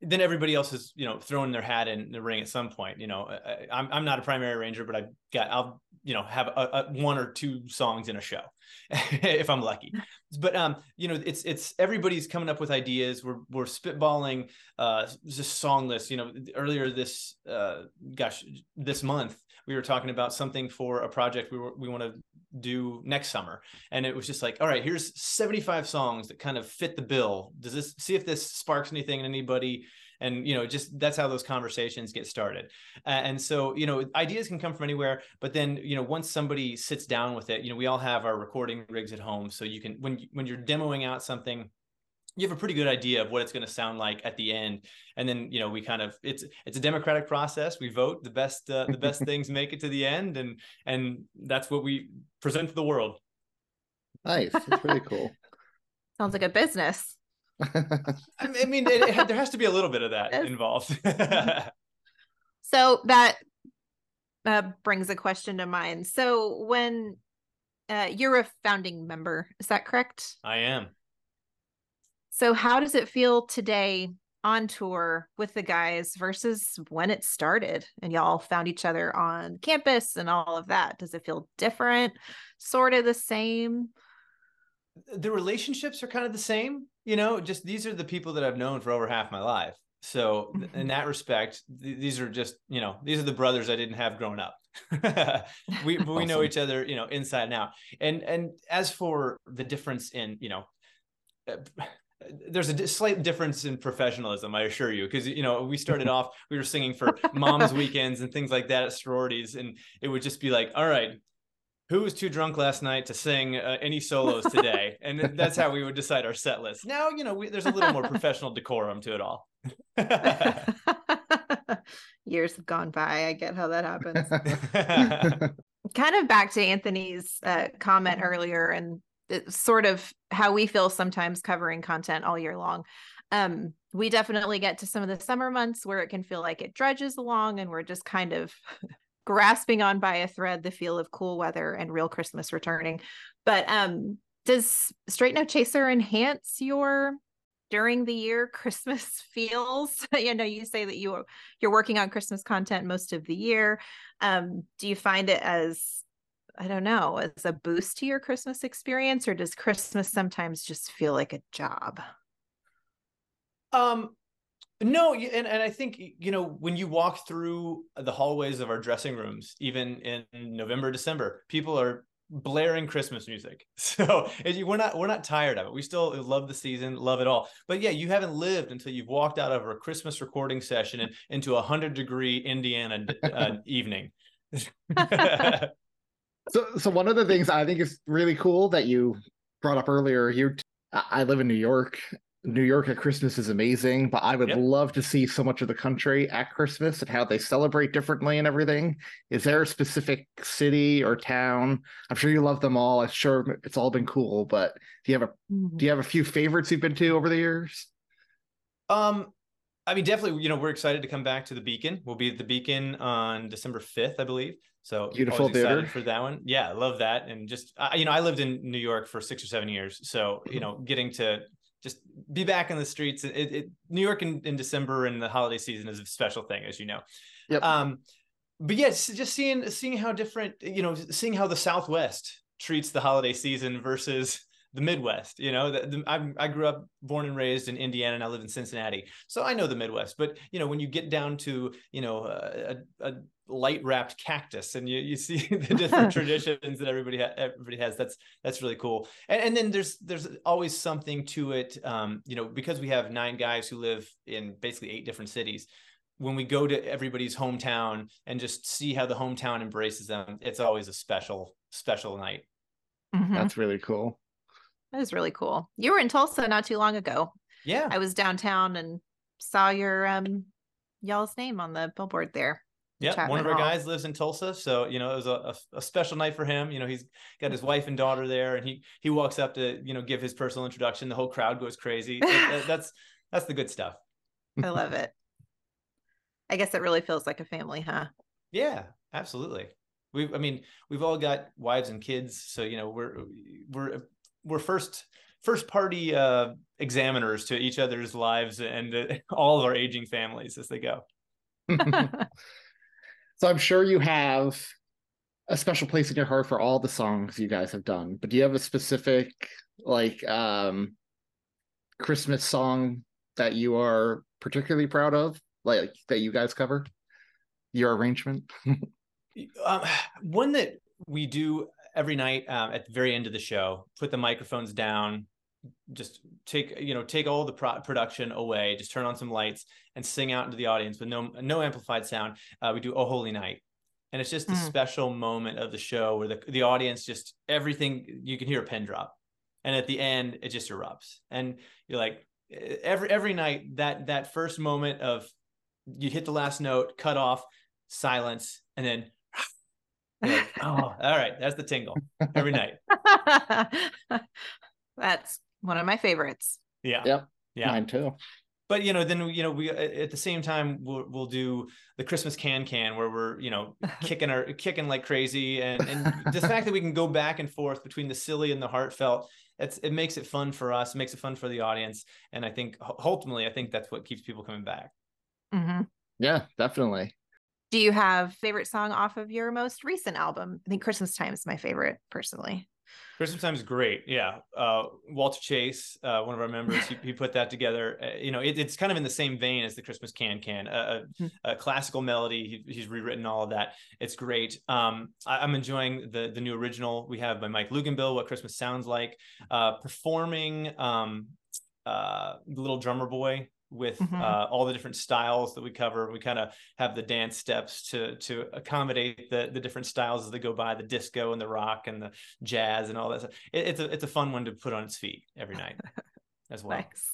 then everybody else is you know throwing their hat in the ring at some point. You know, I, I'm I'm not a primary arranger, but I've got I'll you know have a, a one or two songs in a show if I'm lucky. But um, you know, it's it's everybody's coming up with ideas. We're we're spitballing uh just song lists. You know, earlier this uh gosh this month we were talking about something for a project we were, we want to do next summer, and it was just like, all right, here's 75 songs that kind of fit the bill. Does this see if this sparks anything in anybody? and you know just that's how those conversations get started uh, and so you know ideas can come from anywhere but then you know once somebody sits down with it you know we all have our recording rigs at home so you can when when you're demoing out something you have a pretty good idea of what it's going to sound like at the end and then you know we kind of it's it's a democratic process we vote the best uh, the best things make it to the end and and that's what we present to the world nice that's really cool sounds like a business I mean, it, it, there has to be a little bit of that involved. so that uh, brings a question to mind. So when uh, you're a founding member, is that correct? I am. So how does it feel today on tour with the guys versus when it started and y'all found each other on campus and all of that? Does it feel different? Sort of the same? The relationships are kind of the same, you know, just these are the people that I've known for over half my life. So in Mm-hmm. that respect, th- these are just, you know, these are the brothers I didn't have growing up. we we know each other, you know, inside and out. And and as for the difference in, you know, uh, there's a slight difference in professionalism, I assure you, because you know we started off, we were singing for moms' weekends and things like that at sororities, and it would just be like, all right, who was too drunk last night to sing uh, any solos today, and that's how we would decide our set list. Now, you know, we, there's a little more professional decorum to it all. Years have gone by. I get how that happens. kind of back to Anthony's uh, comment earlier and sort of how we feel sometimes covering content all year long. Um, we definitely get to some of the summer months where it can feel like it drudges along and we're just kind of grasping on by a thread the feel of cool weather and real Christmas returning. But um, does Straight No Chaser enhance your during the year Christmas feels? you know, you say that you you're working on Christmas content most of the year. Um, do you find it as I don't know, as a boost to your Christmas experience, or does Christmas sometimes just feel like a job? Um, no, and and I think you know when you walk through the hallways of our dressing rooms, even in November, December, people are blaring Christmas music. So we're not we're not tired of it. We still love the season, love it all. But yeah, you haven't lived until you've walked out of a Christmas recording session and into a hundred degree Indiana uh, evening. So, so one of the things I think is really cool that you brought up earlier, you, I live in New York. New York at Christmas is amazing, but I would Yep. love to see so much of the country at Christmas and how they celebrate differently and everything. Is there a specific city or town? I'm sure you love them all. I'm sure it's all been cool, but do you have a do you have a few favorites you've been to over the years? Um, I mean, definitely, you know, we're excited to come back to the Beacon. We'll be at the Beacon on December 5th, I believe. So Beautiful theater. for that one. Yeah, I love that. And just, I, you know, I lived in New York for six or seven years. So, Mm-hmm. you know, getting to just be back in the streets, it, it New York in, in December and the holiday season is a special thing, as you know. Yep. Um, but yes, just seeing, seeing how different, you know, seeing how the Southwest treats the holiday season versus the Midwest. You know, the, the, I, I grew up, born and raised in Indiana, and I live in Cincinnati, so I know the Midwest. But you know, when you get down to you know a, a light wrapped cactus, and you you see the different traditions that everybody ha- everybody has, that's that's really cool. And, and then there's there's always something to it. Um, you know, because we have nine guys who live in basically eight different cities. When we go to everybody's hometown and just see how the hometown embraces them, it's always a special special night. Mhm. That's really cool. That is really cool. You were in Tulsa not too long ago. Yeah. I was downtown and saw your um y'all's name on the billboard there. Yeah, one of our Hall. guys lives in Tulsa, so you know it was a, a, a special night for him. You know, he's got his wife and daughter there, and he he walks up to you know give his personal introduction. The whole crowd goes crazy. It- that's that's the good stuff. I love it. I guess it really feels like a family, huh? Yeah, absolutely. We, I mean, we've all got wives and kids, so you know we're we're we're first first party uh, examiners to each other's lives and uh, all of our aging families as they go. So I'm sure you have a special place in your heart for all the songs you guys have done, but do you have a specific like um Christmas song that you are particularly proud of, like that you guys cover? Your arrangement? um, one that we do every night um, at the very end of the show put the microphones down just take you know take all the pro- production away just turn on some lights and sing out into the audience with no no amplified sound. Uh, we do oh holy night. And it's just a Mm. special moment of the show where the, the audience just everything you can hear a pin drop. And at the end it just erupts. And you're like every every night that that first moment of you hit the last note cut off silence and then like, oh all right that's the tingle every night That's one of my favorites. yeah Yep. yeah Mine too. but you know then you know we at the same time we'll, we'll do the christmas can can where we're you know kicking our kicking like crazy and and the fact that we can go back and forth between the silly and the heartfelt it's it makes it fun for us it makes it fun for the audience and i think ultimately i think that's what keeps people coming back mm-hmm. yeah definitely do you have favorite song off of your most recent album i think christmas time is my favorite personally Christmas time is great. Yeah. Uh, Walter Chase, uh, one of our members, he, he put that together. Uh, you know, it, it's kind of in the same vein as the Christmas Can Can, a, a, hmm. a classical melody. He, he's rewritten all of that. It's great. Um, I, am enjoying the the new original we have by Mike Luginbill, What Christmas Sounds Like, uh, performing um, uh, the Little Drummer Boy with mm-hmm. uh, all the different styles that we cover. We kind of have the dance steps to to accommodate the the different styles as they go by, the disco and the rock and the jazz and all that. Stuff. It, it's a it's a fun one to put on its feet every night as well. Nice.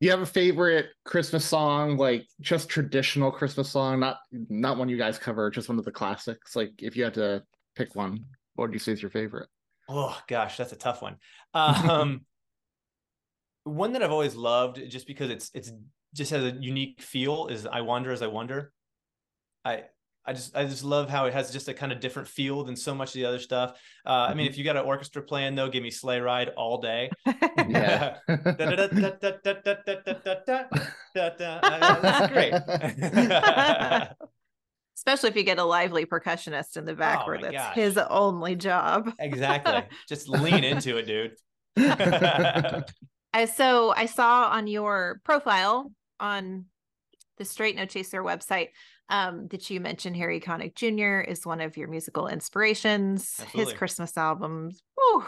You have a favorite Christmas song, like just traditional Christmas song, not not one you guys cover, just one of the classics. Like if you had to pick one, what would you say is your favorite? Oh gosh, that's a tough one. Um, one that I've always loved just because it's it's just has a unique feel is I Wander as I Wonder. I I just I just love how it has just a kind of different feel than so much of the other stuff. Uh, I mean, mm-hmm. if you got an orchestra playing though, give me Sleigh Ride all day. Yeah, that's great. Especially if you get a lively percussionist in the back oh where that's gosh. his only job. exactly. Just lean into it, dude. I, so I saw on your profile on the Straight No Chaser website um, that you mentioned Harry Connick Jr. is one of your musical inspirations. Absolutely. His Christmas albums, whew,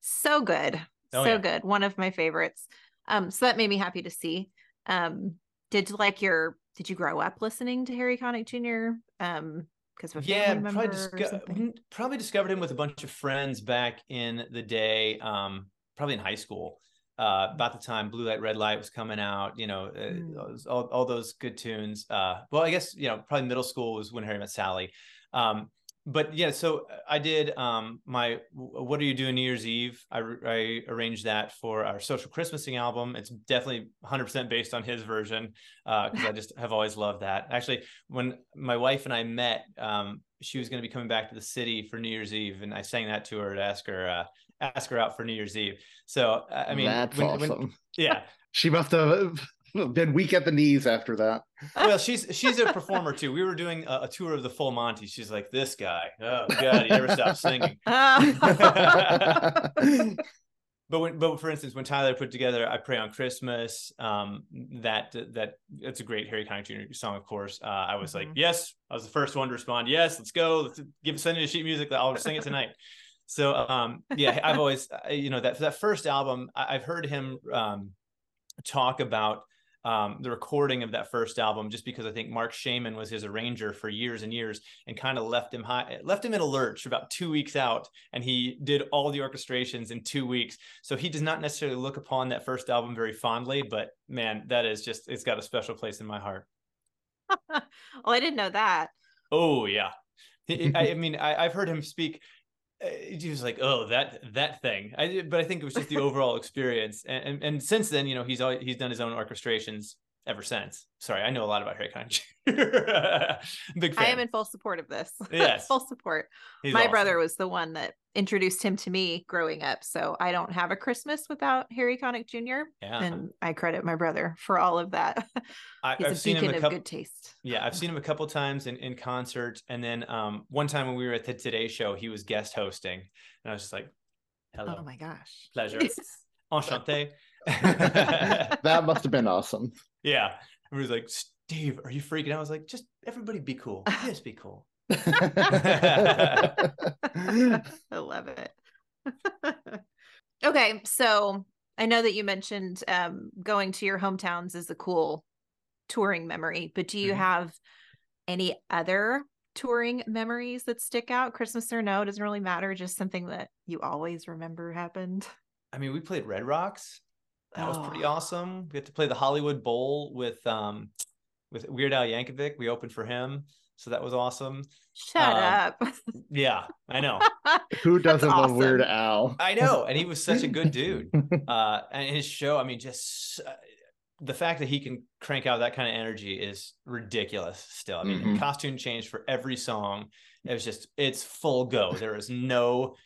so good, oh, so yeah. good. One of my favorites. Um, so that made me happy to see. Um, did like your did you grow up listening to Harry Connick Jr.? Um, because yeah, probably, disco- probably discovered him with a bunch of friends back in the day. Um, probably in high school uh, about the time Blue Light, Red Light was coming out, you know, uh, mm. all, all those good tunes. Uh, well, I guess, you know, probably middle school was when Harry met Sally. Um, but yeah, so I did um, my "What Are You Doing New Year's Eve." I, I arranged that for our social Christmasing album. It's definitely 100% based on his version because uh, I just have always loved that. Actually, when my wife and I met, um, she was going to be coming back to the city for New Year's Eve, and I sang that to her to ask her uh, ask her out for New Year's Eve. So I mean, that's when, awesome. When, yeah, she must have been weak at the knees after that. Well, she's she's a performer too. We were doing a, a, tour of the Full Monty. She's like, this guy. Oh God, he never stops singing. but when, but for instance, when Tyler put together "I Pray on Christmas," um, that that that's a great Harry Connick Jr. song, of course. Uh, I was mm-hmm. like, yes, I was the first one to respond. Yes, let's go. Let's give send me the sheet music. I'll sing it tonight so um yeah i've always you know that that first album i've heard him um talk about um, the recording of that first album, just because I think Marc Shaiman was his arranger for years and years, and kind of left him high, left him in a lurch about two weeks out, and he did all the orchestrations in two weeks. So he does not necessarily look upon that first album very fondly, but man, that is just it's got a special place in my heart. well, I didn't know that. Oh yeah, I, I mean, I, have heard him speak Eh, he was like, "Oh, that that thing." I, but I think it was just the overall experience, and, and, and since then, you know, he's always, he's done his own orchestrations ever since. Sorry, I know a lot about Harry Connick. Big fan. I am in full support of this. Yes, full support. He's My awesome. brother was the one that introduced him to me growing up, so I don't have a Christmas without Harry Connick Jr. Yeah. and I credit my brother for all of that. I, He's have a seen him a couple. Good taste. Yeah, I've seen him a couple times in in concert, and then um, one time when we were at the Today Show, he was guest hosting, and I was just like, "Hello, oh my gosh, pleasure, enchanté." that must have been awesome. Yeah. And he was like, Steve, are you freaking out? I was like, just everybody be cool. Just be cool. I love it. okay. So I know that you mentioned um, going to your hometowns is a cool touring memory, but do you mm-hmm. have any other touring memories that stick out? Christmas or no, doesn't really matter. Just something that you always remember happened. I mean, we played Red Rocks that was pretty oh. awesome. We had to play the Hollywood Bowl with um with Weird Al Yankovic. We opened for him, so that was awesome. Shut um, up. yeah, I know. Who doesn't awesome. love Weird Al? I know, and he was such a good dude. Uh, and his show, I mean, just uh, the fact that he can crank out that kind of energy is ridiculous still. I mean, Mhm. costume change for every song. It was just it's full go. There is no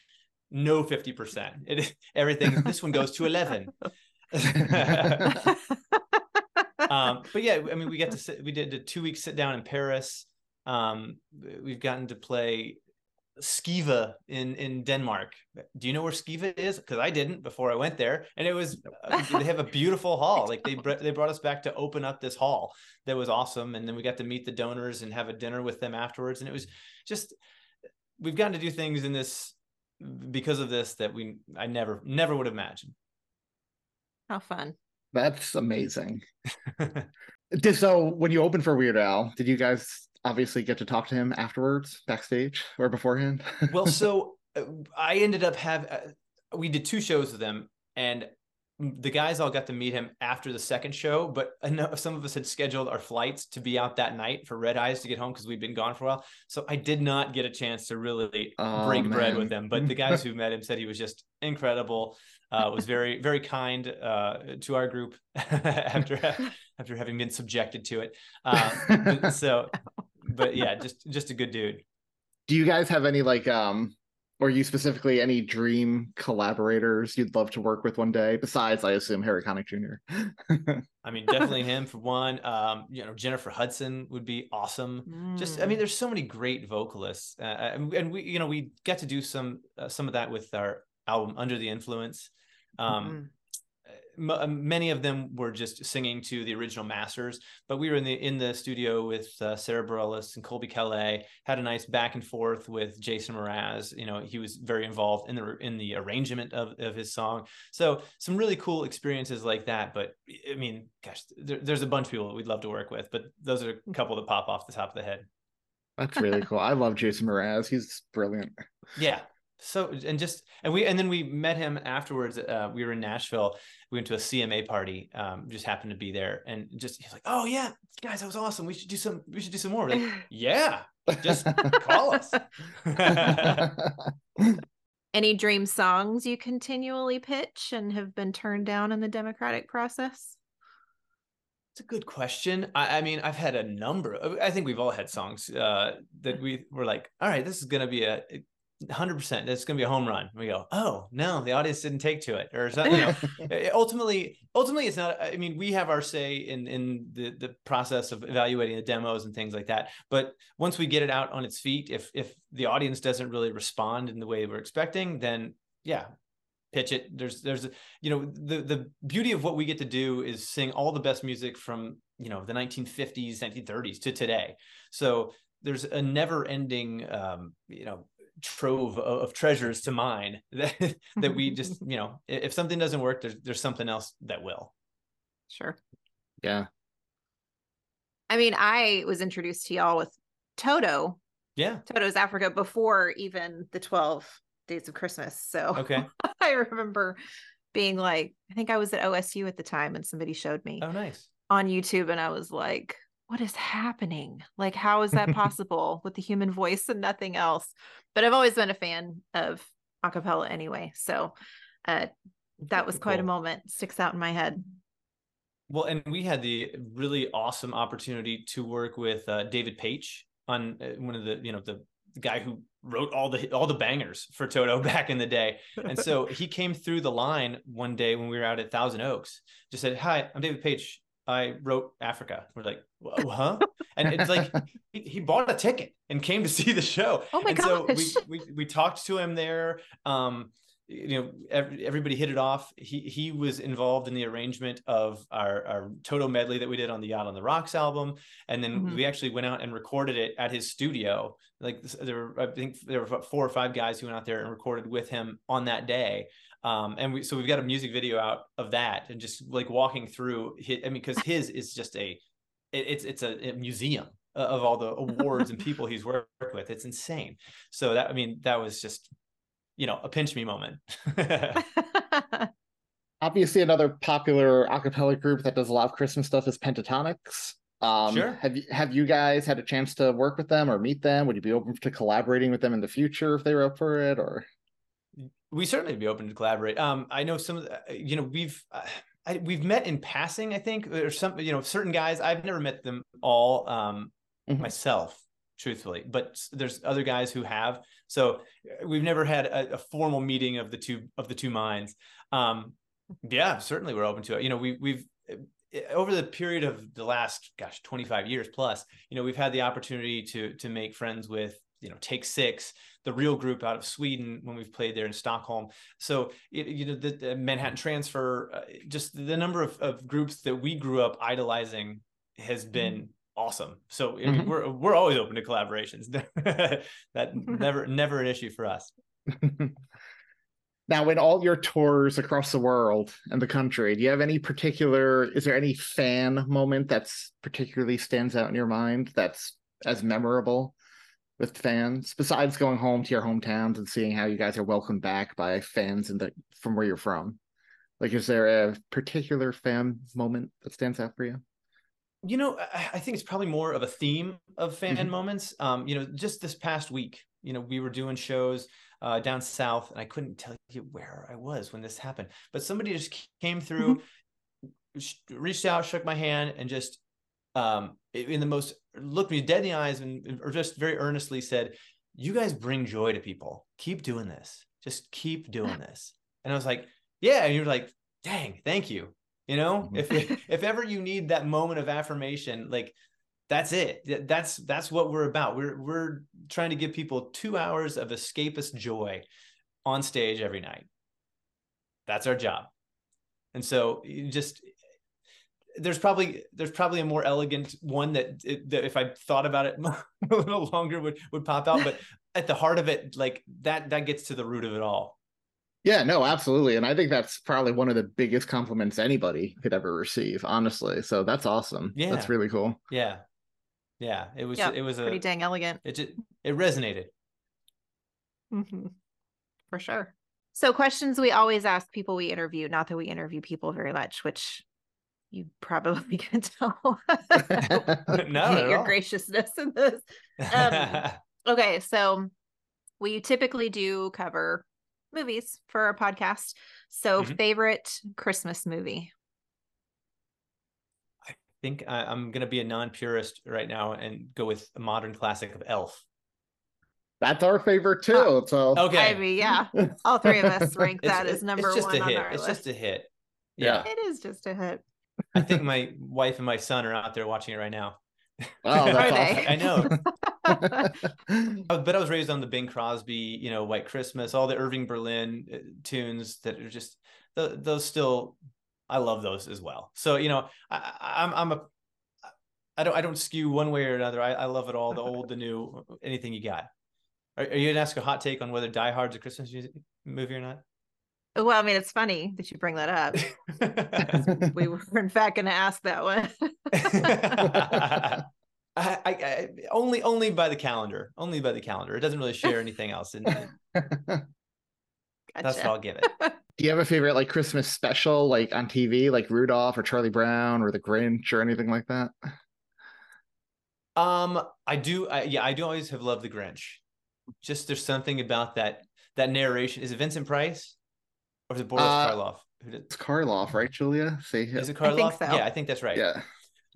no 50%. It everything this one goes to 11. um, but yeah, I mean, we get to sit, we did a two week sit down in Paris. Um, we've gotten to play Skive in in Denmark. Do you know where Skive is? Because I didn't before I went there, and it was uh, they have a beautiful hall. Like they they brought us back to open up this hall that was awesome, and then we got to meet the donors and have a dinner with them afterwards, and it was just we've gotten to do things in this because of this that we I never never would have imagined. How fun. That's amazing. Did so when you opened for Weird Al, did you guys obviously get to talk to him afterwards, backstage or beforehand? well, so uh, I ended up have uh, we did two shows with him, and the guys all got to meet him after the second show. But I know some of us had scheduled our flights to be out that night for Red Eyes to get home because we'd been gone for a while. So I did not get a chance to really Oh, break bread with him. But the guys who met him said he was just incredible. Uh, was very very kind uh, to our group after after having been subjected to it. Uh, so, but yeah, just just a good dude. Do you guys have any like um or you specifically any dream collaborators you'd love to work with one day besides I assume Harry Connick Jr. I mean, definitely him for one. Um, you know, Jennifer Hudson would be awesome. Just, I mean, there's so many great vocalists, uh, and, and we, you know, we get to do some uh, some of that with our album Under the Influence. Um, m- uh, many of them were just singing to the original masters, but we were in the in the studio with uh, Sara Bareilles and Colbie Caillat. Had a nice back and forth with Jason Mraz. You know, he was very involved in the in the arrangement of, of his song. So some really cool experiences like that. But I mean, gosh, there, there's a bunch of people that we'd love to work with, but those are a couple that pop off the top of the head. That's really cool. I love Jason Mraz. He's brilliant. Yeah. So and just and we and then we met him afterwards. Uh, we were in Nashville. We went to a CMA party. Um, just happened to be there, and just he's like, "Oh yeah, guys, that was awesome. We should do some. We should do some more." We're like, yeah, just call us. Any dream songs you continually pitch and have been turned down in the democratic process? It's a good question. I, I mean, I've had a number. Of, I think we've all had songs uh, that we were like, "All right, this is going to be a." 100% that's going to be a home run. We go oh no the audience didn't take to it or something you know ultimately ultimately it's not i mean we have our say in in the the process of evaluating the demos and things like that but once we get it out on its feet if if the audience doesn't really respond in the way we're expecting then yeah pitch it. There's there's you know the the beauty of what we get to do is sing all the best music from you know the 1950s 1930s to today. So there's a never ending um you know trove of, of treasures to mine that that we just you know if something doesn't work there's there's something else that will Sure. Yeah. I mean, I was introduced to y'all with Toto. yeah Toto's Africa before even the 12 days of Christmas. So okay I remember being like, I think I was at OSU at the time and somebody showed me oh nice on YouTube and I was like, what is happening? Like, how is that possible with the human voice and nothing else? But I've always been a fan of acapella anyway. So uh, that was quite a moment, sticks out in my head. Well, and we had the really awesome opportunity to work with uh, David Paich on uh, one of the, you know, the, the guy who wrote all the all the bangers for Toto back in the day. And so he came through the line one day when we were out at Thousand Oaks, just said, "Hi, I'm David Paich. I wrote Africa." We're like, "Whoa, "Huh?" And it's like he, he bought a ticket and came to see the show. Oh my and so we, we we talked to him there. Um, you know, every, everybody hit it off. He he was involved in the arrangement of our our Toto medley that we did on the Yacht on the Rocks album, and then Mhm. we actually went out and recorded it at his studio. Like there were, I think there were four or five guys who went out there and recorded with him on that day. Um, and we so we've got a music video out of that, and just like walking through. His, I mean, because his is just a, it, it's it's a, a museum of all the awards and people he's worked with. It's insane. So that I mean, that was just you know a pinch me moment. Obviously, another popular a cappella group that does a lot of Christmas stuff is Pentatonix. Um, Sure. Have you have you guys had a chance to work with them or meet them? Would you be open to collaborating with them in the future if they were up for it? Or we certainly be open to collaborate. Um, I know some of the, you know, we've, uh, I, we've met in passing, I think, or some, you know, certain guys. I've never met them all um, Mhm. myself, truthfully, but there's other guys who have. So uh, we've never had a, a formal meeting of the two of the two minds. Um, yeah, certainly we're open to it. You know, we we've uh, over the period of the last gosh 25 years plus you know we've had the opportunity to to make friends with you know take six the real group out of sweden when we've played there in stockholm. So it, you know the, the manhattan transfer uh, just the number of, of groups that we grew up idolizing has been awesome. So I mean, Mhm. we're we're always open to collaborations. That never never an issue for us. Now, in all your tours across the world and the country, do you have any particular, is there any fan moment that's particularly stands out in your mind that's as memorable with fans, besides going home to your hometowns and seeing how you guys are welcomed back by fans the from where you're from? Like, is there a particular fan moment that stands out for you? you know I, think it's probably more of a theme of fan Mhm. moments um you know just this past week you know we were doing shows uh down south and i couldn't tell you where i was when this happened but somebody just came through sh- reached out shook my hand and just um in the most looked me dead in the eyes and or just very earnestly said you guys bring joy to people. Keep doing this. Just keep doing this. And i was like yeah. And you're like dang thank you. You know if if ever you need that moment of affirmation like that's it. That's that's what we're about. We're we're trying to give people two hours of escapist joy on stage every night. That's our job. And so just there's probably there's probably a more elegant one that, that if i thought about it a little longer would would pop out but at the heart of it like that that gets to the root of it all Yeah, no, absolutely. And I think that's probably one of the biggest compliments anybody could ever receive, honestly. So that's awesome. Yeah. That's really cool. yeah yeah it was Yeah, it was a pretty dang elegant. it just it resonated hmm For sure. So, questions we always ask people we interview, not that we interview people very much, which you probably can tell. No, your all. graciousness in this. Um, okay, so we typically do cover movies for our podcast. So, Mhm. favorite Christmas movie? I think I, I'm going to be a non-purist right now and go with a modern classic of Elf. That's our favorite too. So Okay, I mean, yeah, all three of us rank It's- that as it's number just one a on hit. our It's list. just a hit. Yeah. Yeah, It is just a hit. I think my wife and my son are out there watching it right now. Oh, Are that's they? I know. Uh, but I was raised on the Bing Crosby, you know, White Christmas, all the Irving Berlin uh, tunes that are just those still. I love those as well. So you know, I, I- I'm I'm a I don't I don't skew one way or another. I, I love it all, the old, the new, anything you got. Are, are you gonna ask a hot take on whether Die Hard's a Christmas music, movie or not? Well, I mean, it's funny that you bring that up. we were in fact going to ask that one. I, I, I only only by the calendar, only by the calendar. It doesn't really share anything else, and that's Gotcha. what I'll give it. Do you have a favorite like Christmas special, like on TV, like Rudolph or Charlie Brown or The Grinch or anything like that? Um, I do. I, yeah, I do always have loved the Grinch. Just there's something about that that narration. Is it Vincent Price or is it Boris Uh, Karloff? Who did, It's Karloff, right, Julia? Say is it I think Karloff? so. Yeah, I think that's right. Yeah.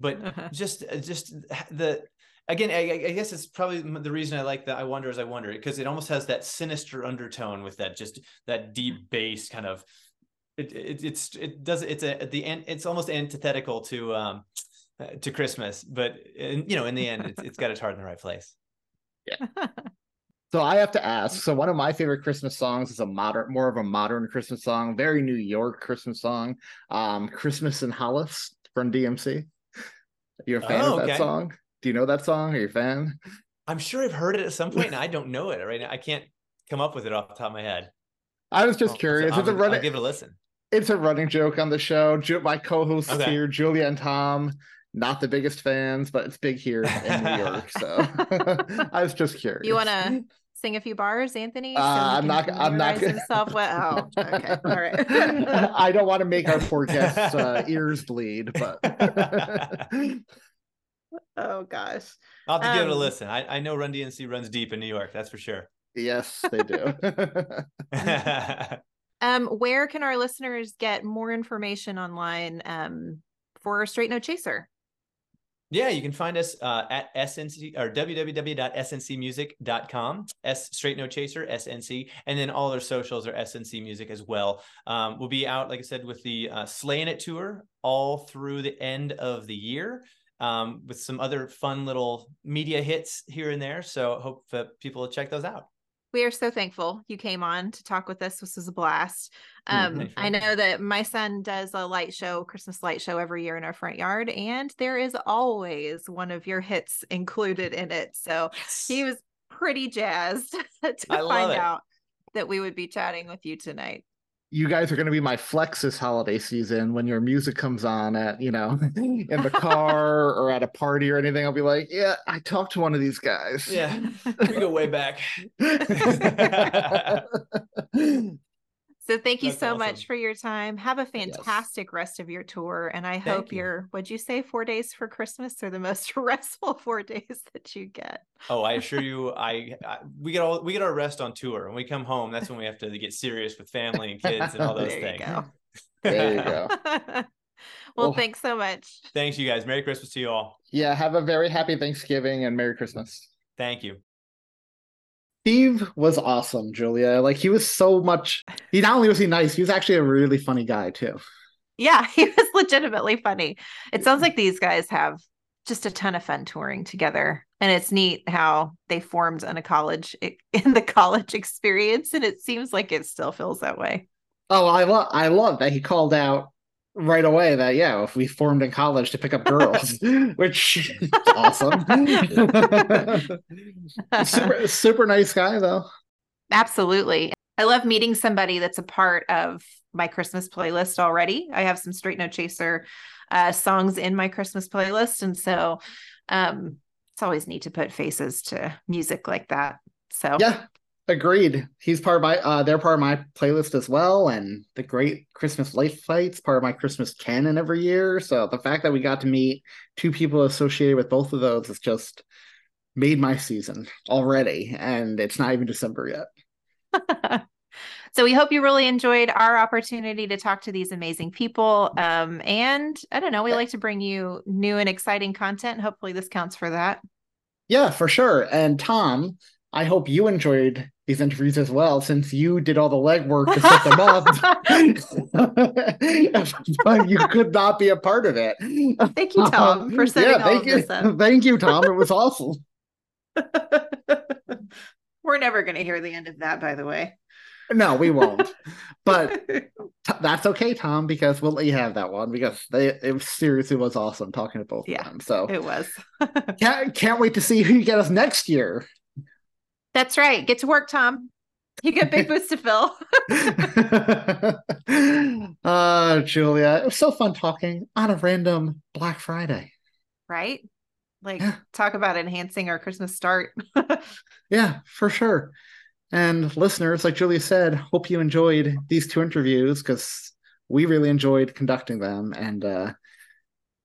but Uh-huh. just uh, just the again I, I guess it's probably the reason i like that i wonder as i wonder because it almost has that sinister undertone with that just that deep bass kind of it, it it's it does it's a the end it's almost antithetical to um uh, to christmas but in, you know in the end it's, it's got its heart in the right place So I have to ask. So one of my favorite Christmas songs is a modern, more of a modern Christmas song, very New York Christmas song. Um, "Christmas in Hollis" from DMC. You're a fan Oh, of that okay. song? Do you know that song? Are you a fan? i'm sure i've heard it at some point and i don't know it right now i can't come up with it off the top of my head I was just I'll- curious. I'll, it's a I'll give it a listen It's a running joke on the show. My co-hosts Okay. here, Julia and Tom, not the biggest fans, but it's big here in New York. So I was just curious. You want to sing a few bars, Anthony? Uh, I'm not- I'm not gonna- himself with. Oh, okay. All right. I don't want to make our poor guests' uh, ears bleed, but oh gosh. i'll have to give it a Um, listen i, I know Run-DMC runs deep in new york that's for sure yes, they do. Um, where can our listeners get more information online um, for Straight No Chaser? Yeah, you can find us uh, at snc or www.sncmusic.com. S straight no chaser SNC, and then all our socials are SNC Music as well. Um, we'll be out, like I said, with the uh, Sleighin' It tour all through the end of the year. Um, with some other fun little media hits here and there. So hope that people will check those out. We are so thankful you came on to talk with us. This was a blast. Um. I know that my son does a light show, Christmas light show every year in our front yard, and there is always one of your hits included in it. So yes. he was pretty jazzed to find out that we would be chatting with you tonight you guys are going to be my flex this holiday season when your music comes on at you know in the car or at a party or anything. I'll be like yeah i talked to one of these guys. Yeah. We go way back So thank you That's so awesome. much for your time. Have a fantastic yes. rest of your tour. And I thank hope you. your, what'd you say, four days for Christmas are the most restful four days that you get. Oh, I assure you, I, I, we get all we get our rest on tour. When we come home, that's when we have to get serious with family and kids and all those there things. You go. there you go. well, well, thanks so much. Thanks, you guys. Merry Christmas to you all. Yeah, have a very happy Thanksgiving and Merry Christmas. Thank you. Steve was awesome, Julia. Like he was so much. He not only was he nice, he was actually a really funny guy too. Yeah, he was legitimately funny. It sounds like these guys have just a ton of fun touring together, and it's neat how they formed in a college in the college experience, and it seems like it still feels that way. Oh, I love I love that he called out right away that yeah, if we formed in college to pick up girls, which is awesome. super super nice guy though. Absolutely. I love meeting somebody that's a part of my Christmas playlist already. I have some Straight No Chaser uh, songs in my Christmas playlist. And so um, it's always neat to put faces to music like that. So, yeah, Agreed. He's part of my uh they're part of my playlist as well. And the great Christmas light fights, part of my Christmas canon every year. So the fact that we got to meet two people associated with both of those has just made my season already. And it's not even December yet. so we hope you really enjoyed our opportunity to talk to these amazing people. Um, and I don't know, we like to bring you new and exciting content. Hopefully this counts for that. Yeah, for sure. And Tom, I hope you enjoyed these interviews as well, since you did all the legwork to set them up. but you could not be a part of it. Thank you, Tom, um, for setting yeah, thank you. Thank you, Tom. It was awesome. We're never going to hear the end of that, by the way. No, we won't. but t- that's okay, Tom, because we'll let you have that one because they it seriously was awesome talking to both yeah, of them. So it was. can't can't wait to see who you get us next year. That's right. Get to work, Tom. You got big boots to fill. uh, Julia, it was so fun talking on a random Black Friday. Right? Like, yeah. talk about enhancing our Christmas start. yeah, for sure. And listeners, like Julia said, hope you enjoyed these two interviews because we really enjoyed conducting them. And uh,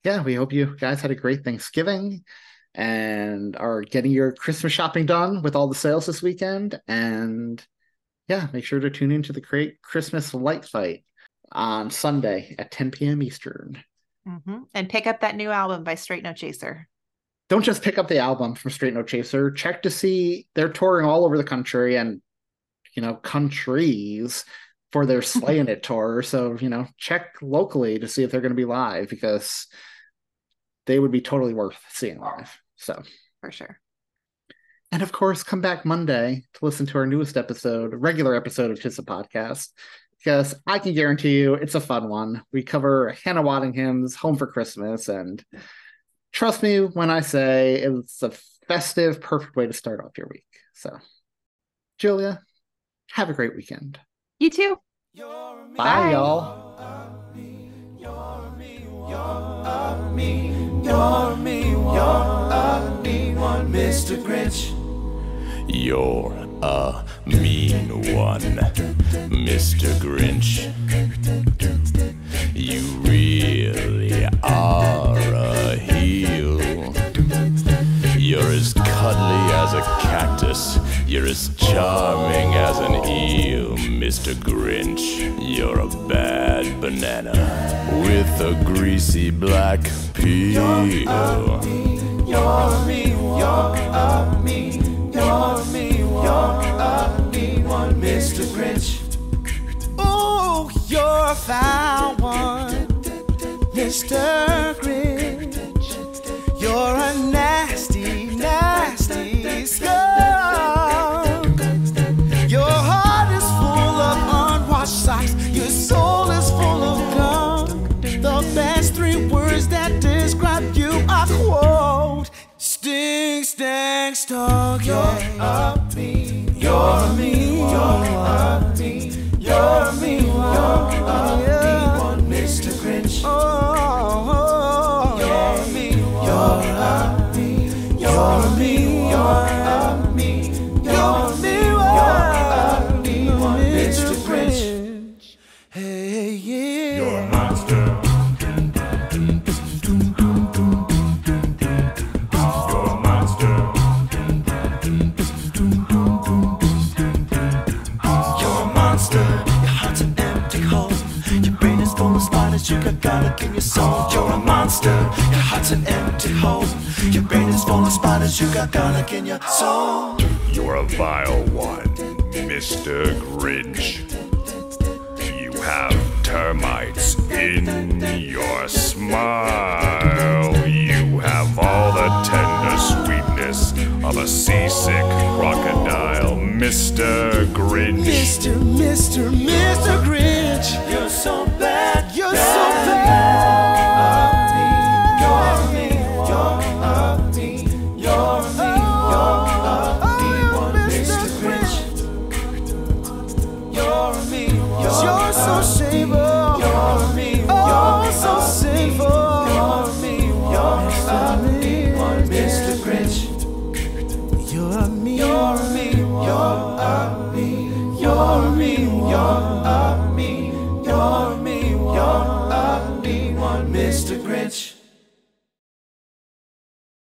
yeah, we hope you guys had a great Thanksgiving and are getting your Christmas shopping done with all the sales this weekend. And yeah, make sure to tune into the great Christmas light fight on Sunday at 10 p.m. Eastern. Mm-hmm. And pick up that new album by Straight No Chaser. Don't just pick up the album from Straight No Chaser. Check to see they're touring all over the country and, you know, countries for their Sleighin' It tour. So, you know, check locally to see if they're going to be live because they would be totally worth seeing live. So for sure. And of course, come back Monday to listen to our newest episode, regular episode of Tis a Podcast, because I can guarantee you it's a fun one. We cover Hannah Waddingham's Home for Christmas, and trust me when I say it's a festive, perfect way to start off your week. So, Julia, have a great weekend. You too. Bye, Bye. y'all. You're me one, you're a mean one, Mr. Grinch. You're a mean one, Mr. Grinch. You really are a heel. You're as cuddly as a cactus. You're as charming as an eel, Mr. Grinch. You're a bad banana with a greasy black peel. You're a me, you're me, you're a me, you're me, you're a me, one Mr. Grinch. Oh, you're a foul one, Mr. Grinch. You're a nasty, nasty skunk. Your heart is full of unwashed socks. Your soul is full of gunk. The best three words that describe you are quote stink, stank, stunk. You're me, you're me, you're me, you're me, you're a me, one Mr. Grinch. Oh, oh, oh. You're me, you're me, you're me, spiders. in your soul. You're a monster. Your heart's an empty hole. Your brain is full of spiders. You got garlic in your soul. You're a vile one, Mr. Grinch. You have termites in your smile. You have all the tender sweetness of a seasick crocodile, Mr. Grinch. Mr. Mr. Mr. Grinch. You're so. You're me, you're me, you're me, you're me. You're me, Mr. Grinch.